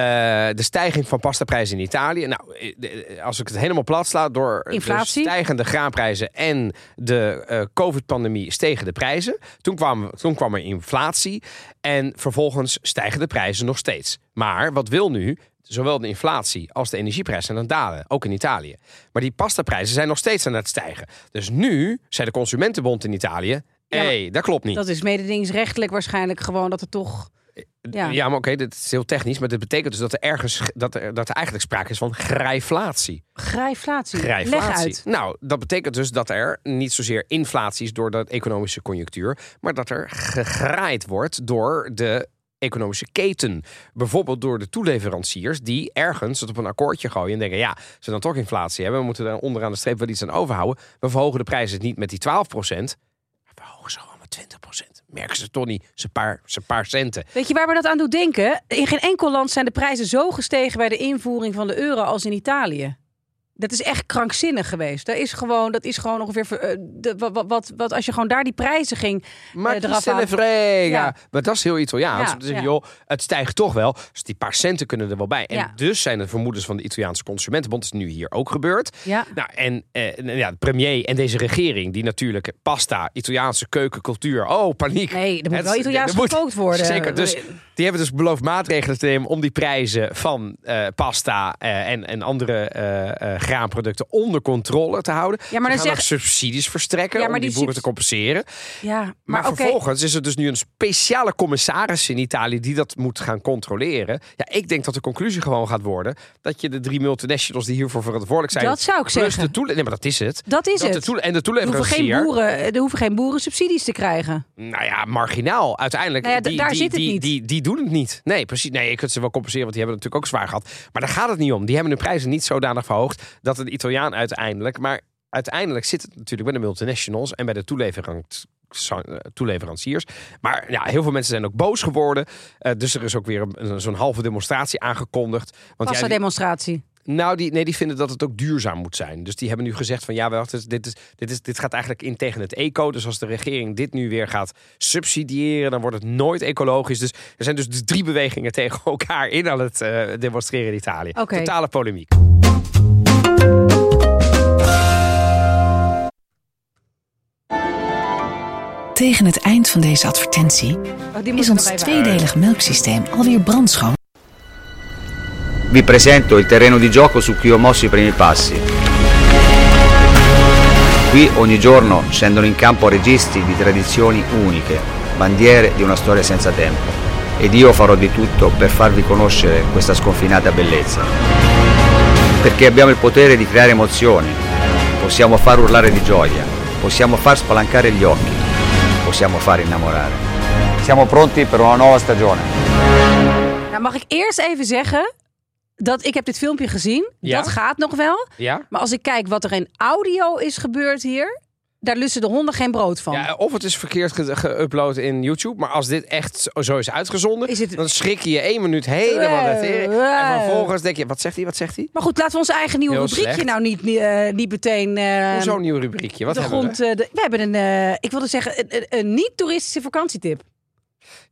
de stijging van pastaprijzen in Italië. Nou, als ik het helemaal plat sla, door Inflatie. de stijgende graanprijzen en de COVID-pandemie stegen de prijzen. Toen kwam, toen kwam er inflatie en vervolgens stijgen de prijzen nog steeds. Maar wat wil nu? Zowel de inflatie als de energieprijzen zijn aan het dalen, ook in Italië. Maar die pastaprijzen zijn nog steeds aan het stijgen. Dus nu zei de Consumentenbond in Italië: hé, hey, dat klopt niet. Dat is mededingingsrechtelijk waarschijnlijk gewoon dat er toch... Ja. Ja, maar oké, dit is heel technisch. Maar dit betekent dus dat er ergens dat er, dat er eigenlijk sprake is van grijflatie. Grijflatie. Leg Grijflatie. uit. Nou, dat betekent dus dat er niet zozeer inflatie is door de economische conjunctuur, maar dat er gegraaid wordt door de economische keten. Bijvoorbeeld door de toeleveranciers die ergens het op een akkoordje gooien en denken: ja, we dan toch inflatie hebben, we moeten er onderaan de streep wel iets aan overhouden. We verhogen de prijzen niet met die 12% maar we verhogen ze gewoon met 20% Merken ze toch niet, ze paar, ze paar centen. Weet je waar me dat aan doet denken? In geen enkel land zijn de prijzen zo gestegen bij de invoering van de euro als in Italië. Dat is echt krankzinnig geweest. Dat is gewoon, dat is gewoon ongeveer eh, de, wat, wat, wat, als je gewoon daar die prijzen ging Maar. Frega. Ja. Maar dat is heel Italiaans. Ja, ja. joh, het stijgt toch wel. Dus die paar centen kunnen er wel bij. En Ja. dus zijn de vermoedens van de Italiaanse Consumentenbond. Dat is nu hier ook gebeurd. Ja. Nou, en nou ja, de premier en deze regering, die natuurlijk pasta, Italiaanse keukencultuur. Oh, paniek. Nee, er moet Het- wel Italiaans gekookt worden. Zeker. Dus die hebben dus beloofd maatregelen te nemen om die prijzen van eh, pasta eh, en, en andere eh, graanproducten onder controle te houden. Ja, maar dan zeg- subsidies verstrekken Ja, maar om die, die boeren te compenseren. Ja, maar, vervolgens is er dus nu een speciale commissaris in Italië die dat moet gaan controleren. Ja, ik denk dat de conclusie gewoon gaat worden dat je de drie multinationals die hiervoor verantwoordelijk zijn. Dat zou ik plus zeggen. De toele- nee, maar dat is het. Dat is Dat de het. toele- en de Er hoeven, geen toeleverancier. boeren, er hoeven geen boeren subsidies te krijgen. Nou ja, marginaal. Uiteindelijk. Nou ja, die, daar die, zit het niet. Die, die, doen het niet. Nee, precies. Nee, je kunt ze wel compenseren, want die hebben het natuurlijk ook zwaar gehad. Maar daar gaat het niet om. Die hebben hun prijzen niet zodanig verhoogd dat een Italiaan uiteindelijk. Maar uiteindelijk zit het natuurlijk bij de multinationals en bij de toeleverant- eh, toeleveranciers. Maar ja, heel veel mensen zijn ook boos geworden. Eh, dus er is ook weer een- een- zo'n halve demonstratie aangekondigd. Want die- demonstratie. Nou, die, nee, die vinden dat het ook duurzaam moet zijn. Dus die hebben nu gezegd van ja, wacht, eens, dit, is, dit, is, dit gaat eigenlijk in tegen het eco. Dus als de regering dit nu weer gaat subsidiëren, dan wordt het nooit ecologisch. Dus er zijn dus drie bewegingen tegen elkaar in aan het eh, demonstreren in Italië. Totale polemiek. Tegen het eind van deze advertentie Oh, is ons tweedelig melksysteem alweer brandschoon. Vi presento il terreno di gioco su cui ho mosso i primi passi. Qui ogni giorno scendono in campo registi di tradizioni uniche, bandiere di una storia senza tempo. Ed io farò di tutto per farvi conoscere questa sconfinata bellezza. Perché abbiamo il potere di creare emozioni, possiamo far urlare di gioia, possiamo far spalancare gli occhi, possiamo far innamorare. Siamo pronti per una nuova stagione. Nou, mag ik eerst even zeggen dat ik heb dit filmpje gezien. Ja? Dat gaat nog wel. Ja? Maar als ik kijk wat er in audio is gebeurd hier, daar lussen de honden geen brood van. ja, of het is verkeerd ge- geüpload in YouTube. Maar als dit echt zo- is uitgezonden, Is het- dan schrik je je één minuut helemaal wow. En vervolgens denk je, wat zegt hij, wat zegt hij? Maar goed, laten we ons eigen nieuwe Heel rubriekje slecht. nou niet, eh, niet meteen... eh, Hoezo een nieuw rubriekje? Wat de hebben we? grond, eh, de- we hebben een, eh, ik wilde zeggen, een, een, een niet-toeristische vakantietip.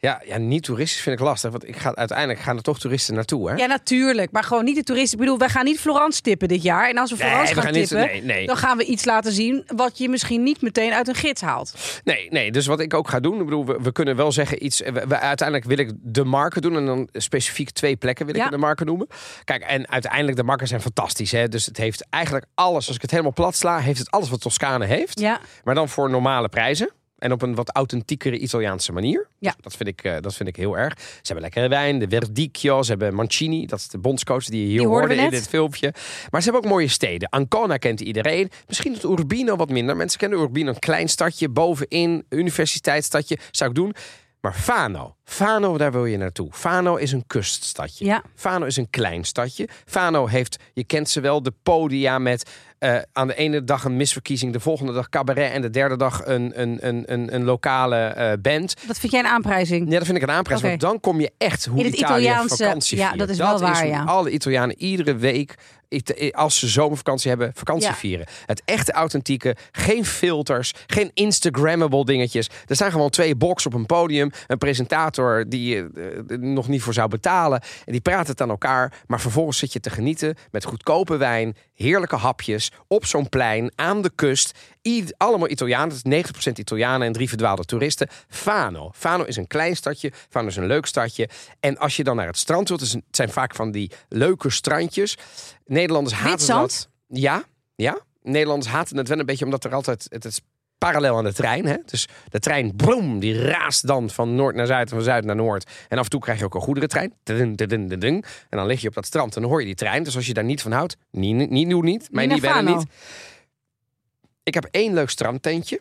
Ja, ja, niet toeristisch vind ik lastig. Want ik ga, uiteindelijk gaan er toch toeristen naartoe, hè? Ja, natuurlijk. Maar gewoon niet de toeristen. Ik bedoel, wij gaan niet Florence tippen dit jaar. En als we Nee, Florence we gaan niet- tippen, nee, nee. dan gaan we iets laten zien wat je misschien niet meteen uit een gids haalt. Nee, nee, dus wat ik ook ga doen, ik bedoel, we, we kunnen wel zeggen iets. We, we- uiteindelijk wil ik de marken doen en dan specifiek twee plekken wil ik Ja. de marken noemen. Kijk, en uiteindelijk de marken zijn fantastisch, hè? Dus het heeft eigenlijk alles. Als ik het helemaal plat sla, heeft het alles wat Toscane heeft, Ja. maar dan voor normale prijzen. En op een wat authentiekere Italiaanse manier. Ja. Dus dat, vind ik, eh, dat vind ik heel erg. Ze hebben lekkere wijn, de Verdicchio. Ze hebben Mancini, dat is de bondscoach die je hier Die hoorde in dit filmpje. Maar ze hebben ook mooie steden. Ancona kent iedereen. Misschien het Urbino wat minder. Mensen kennen Urbino, een klein stadje bovenin. Universiteitsstadje, zou ik doen. Maar Fano, Fano, daar wil je naartoe. Fano is een kuststadje. Ja. Fano is een klein stadje. Fano heeft, je kent ze wel, de podia met eh, aan de ene dag een misverkiezing, de volgende dag cabaret en de derde dag een, een, een, een, een lokale eh, band. Dat vind jij een aanprijzing? Ja, dat vind ik een aanprijs, Oké. want dan kom je echt hoe In het Italië Italiaanse- vakantie ja, dat is wel waar, ja. alle Italianen iedere week, als ze zomervakantie hebben, vakantie Ja. vieren. Het echte authentieke, geen filters, geen Instagrammable dingetjes. Er staan gewoon twee box op een podium, een presentator die je eh, er nog niet voor zou betalen. En die praten het aan elkaar, maar vervolgens zit je te genieten met goedkope wijn, heerlijke hapjes, op zo'n plein, aan de kust. I- allemaal Italianen, het is 90% Italianen en drie verdwaalde toeristen. Fano. Fano is een klein stadje, Fano is een leuk stadje. En als je dan naar het strand wilt, het zijn vaak van die leuke strandjes. Nederlanders haten Witzand? dat. Ja, ja. Nederlanders haten het wel een beetje omdat er altijd... Het is parallel aan de trein. Hè? Dus de trein, broem, die raast dan van noord naar zuid en van zuid naar noord. En af en toe krijg je ook een goederentrein. En dan lig je op dat strand en dan hoor je die trein. Dus als je daar niet van houdt, niet, niet, niet, niet mij niet niet. Ik heb één leuk strandtentje.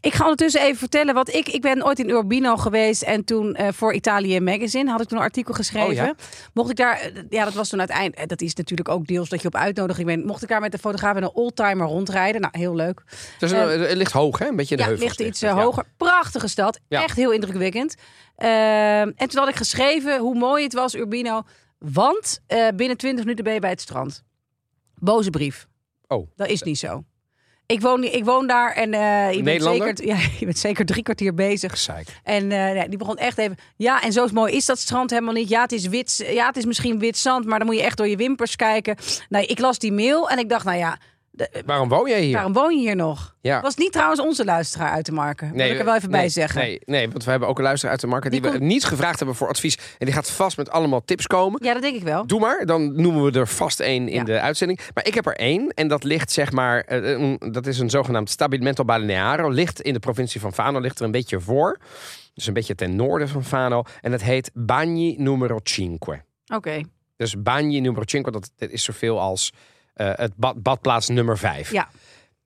Ik ga ondertussen even vertellen wat ik... Ik ben ooit in Urbino geweest en toen eh, voor Italië Magazine had ik toen een artikel geschreven. Oh, ja? Mocht ik daar... eh, Ja, dat was toen uiteindelijk... Dat is natuurlijk ook deels dat je op uitnodiging bent. Mocht ik daar met de fotograaf en een oldtimer rondrijden. Nou, heel leuk. Dus Eh, het ligt hoog, hè? Een beetje de Ja, heuvels. ligt iets eh, ja. hoger. Prachtige stad. Ja. Echt heel indrukwekkend. En toen had ik geschreven hoe mooi het was, Urbino. Want eh, binnen 20 minuten ben je bij het strand. Boze brief. Oh. Dat is niet zo. Ik woon, ik woon daar en eh, je, bent zeker, ja, je bent zeker drie kwartier bezig. Gezeik. En eh, nee, die begon echt even. Ja, en zo mooi is dat strand helemaal niet. Ja, het is wit. Ja, het is misschien wit zand, maar dan moet je echt door je wimpers kijken. Nou, ik las die mail en ik dacht, nou ja, de- Waarom woon jij hier? waarom woon je hier nog? Ja. Was niet trouwens onze luisteraar uit te marken. Nee, wil ik er wel even nee, bij zeggen. Nee, nee, want we hebben ook een luisteraar uit de markt die, Die we komt- niet gevraagd hebben voor advies. En die gaat vast met allemaal tips komen. Ja, dat denk ik wel. Doe maar, dan noemen we er vast één in Ja. de uitzending. Maar ik heb er één en dat ligt zeg maar, eh, een- dat is een zogenaamd Stabilimento Balnearo. Ligt in de provincie van Fano, ligt er een beetje voor. Dus een beetje ten noorden van Fano. En het heet Bagni numero 5. Oké. Dus Bagni numero 5, dat, dat is zoveel als eh, het bad, badplaats nummer 5. Ja.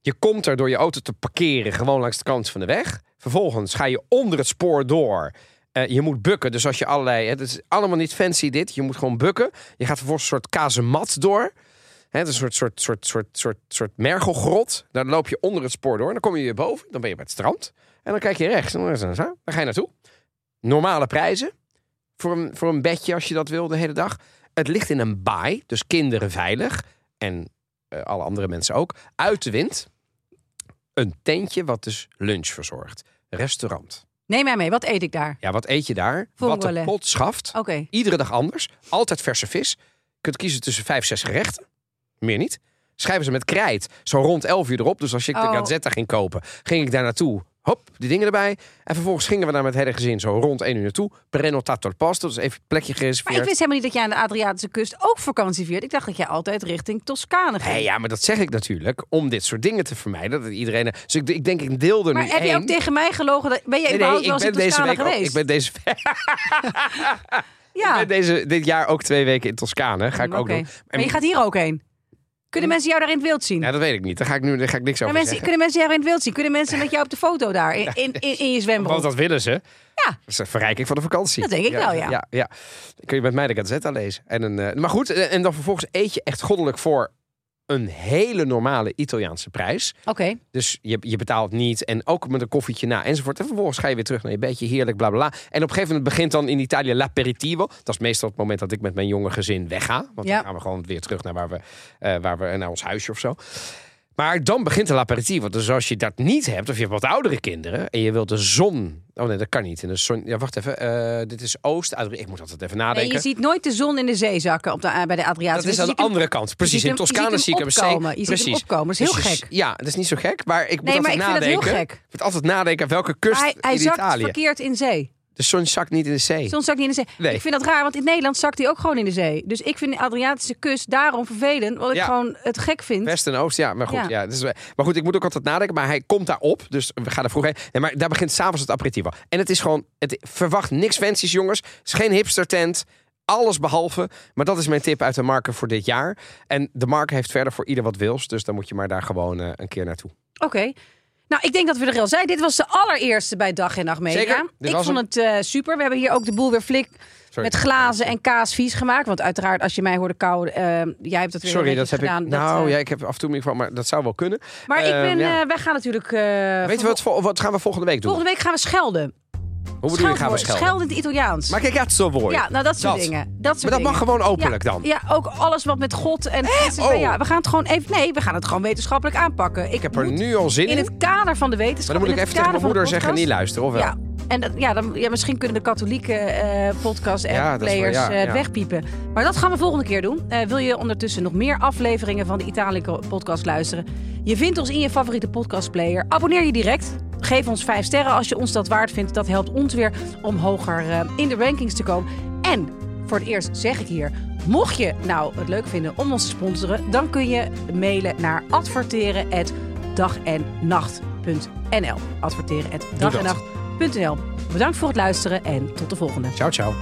Je komt er door je auto te parkeren, gewoon langs de kant van de weg. Vervolgens ga je onder het spoor door. Eh, je moet bukken, dus als je allerlei... Het is allemaal niet fancy dit. Je moet gewoon bukken. Je gaat vervolgens een soort kazemat door. Het is een soort, soort, soort, soort, soort, soort mergelgrot. Daar loop je onder het spoor door. Dan kom je weer boven. Dan ben je bij het strand. En dan kijk je rechts. En dan het ga je naartoe. Normale prijzen. Voor een, voor een bedje als je dat wil de hele dag. Het ligt in een baai. Dus kinderen veilig. En eh, alle andere mensen ook. Uit de wind. Een tentje wat dus lunch verzorgt. Restaurant. Neem mij mee. Wat eet ik daar? Ja, wat eet je daar? Wat de pot schaft. Oké. Iedere dag anders. Altijd verse vis. Je kunt kiezen tussen vijf, zes gerechten. Meer niet. Schrijven ze met krijt. Zo rond 11 uur erop. Dus als ik de Oh. Gazzetta ging kopen, ging ik daar naartoe. Hop, die dingen erbij. En vervolgens gingen we daar met het hele gezin zo rond 1 uur naartoe. Prenotato al posto. Dus even een plekje Maar gereserveerd. ik wist helemaal niet dat jij aan de Adriatische kust ook vakantie viert. Ik dacht dat jij altijd richting Toscane ging. Hey, ja, maar dat zeg ik natuurlijk om dit soort dingen te vermijden. Dat iedereen. Dus ik, ik denk, ik deel er maar nu heb je één. ook tegen mij gelogen? Dat, ben je Nee, nee, überhaupt ik wel eens in ben deze week ook, geweest? ik ben deze, ja. ik ben deze dit jaar ook twee weken in Toscane. Ga ik ook Oké. doen. Maar je gaat hier ook heen. Kunnen mensen jou daar in het wild zien? Ja, dat weet ik niet. Daar ga ik nu daar ga ik niks over mensen, zeggen. kunnen mensen jou in het wild zien? Kunnen mensen met jou op de foto daar in, in, in, in je zwembad? Want dat willen ze. Ja. Dat is een verrijking van de vakantie. Dat denk ik wel, ja. ja, ja. Kun je met mij de Gazzetta lezen. En een, eh, maar goed, eh, en dan vervolgens eet je echt goddelijk voor een hele normale Italiaanse prijs. Oké. Dus je, je betaalt niet en ook met een koffietje na enzovoort. En vervolgens ga je weer terug naar je bedje, heerlijk, bla bla bla. En op een gegeven moment begint dan in Italië l'aperitivo. Dat is meestal het moment dat ik met mijn jonge gezin wegga. Want Ja. dan gaan we gewoon weer terug naar waar we, eh, waar we naar ons huisje of zo. Maar dan begint de l'aperitivo. Dus als je dat niet hebt, of je hebt wat oudere kinderen en je wilt de zon. Oh nee, dat kan niet. In de zon. Ja, wacht even. eh, dit is Oost. Ik moet altijd even Nee, nadenken. je ziet nooit de zon in de zee zakken op de, eh, bij de Adriatische dat is aan de ziet hem- andere kant. Precies, ziet in Toscane ziet zie ik hem opkomen. Je ziet hem Precies. opkomen. Dat is heel Dus gek. Ja, dat is niet zo gek. Maar ik moet Nee, maar altijd ik vind het heel nadenken. gek. Ik moet altijd nadenken welke kust Hij, hij in zakt Italië. verkeerd in zee. De zon zakt niet in de zee. De zon zakt niet in de zee. Nee. Ik vind dat raar, want in Nederland zakt hij ook gewoon in de zee. Dus ik vind de Adriatische kust daarom vervelend. Wat ik gewoon het gek vind. West en Oost, ja, maar goed. Ja. Is, maar goed, ik moet ook altijd nadenken. Maar hij komt daarop, dus we gaan er vroeg heen. Nee, maar daar begint s'avonds het aperitivo. En het is gewoon, het, verwacht niks fancies, jongens. Het is geen hipster tent. Alles behalve. Maar dat is mijn tip uit de marken voor dit jaar. En de marke heeft verder voor ieder wat wils. Dus dan moet je maar daar gewoon eh, een keer naartoe. Oké. Nou, ik denk dat we er al zijn. Dit was de allereerste bij Dag en Nacht Media. Ik vond het eh, super. We hebben hier ook de boel weer flik Sorry. met glazen en kaas vies gemaakt. Want uiteraard, als je mij hoorde kauwen, eh, jij hebt dat weer Sorry, dat heb netjes ik. gedaan. Dat, nou eh, ja, ik heb af en toe microfoon, maar dat zou wel kunnen. Maar ik Eh, ben, ja. wij gaan natuurlijk... Weet je wat, wat gaan we volgende week doen? Volgende week gaan we schelden. Hoe bedoel je gaan we schelden? Schelden in het Italiaans. Maar kijk, het zo woord. Ja, nou dat soort Dat. dingen. Dat soort Maar dat mag gewoon openlijk ja, dan. Ja, ook alles wat met God en. Oh. Ja, we gaan het gewoon even. Nee, we gaan het gewoon wetenschappelijk aanpakken. Ik heb er nu al zin in. in het kader van de Maar wetenschap. dan moet ik even tegen mijn moeder zeggen, niet luisteren, of wel? Ja. En dat, ja, dan, ja, misschien kunnen de katholieke eh podcast en Ja, players wel- ja, eh, wegpiepen. Maar dat gaan we volgende keer doen. Eh, wil je ondertussen nog meer afleveringen van de Italië podcast luisteren? Je vindt ons in je favoriete podcastplayer. Abonneer je direct. Geef ons 5 sterren als je ons dat waard vindt. Dat helpt ons weer om hoger eh, in de rankings te komen. En voor het eerst zeg ik hier. Mocht je nou het leuk vinden om ons te sponsoren, dan kun je mailen naar adverteren@dagennacht.nl. Adverteren@dagennacht.nl. Bedankt voor het luisteren en tot de volgende. Ciao, ciao.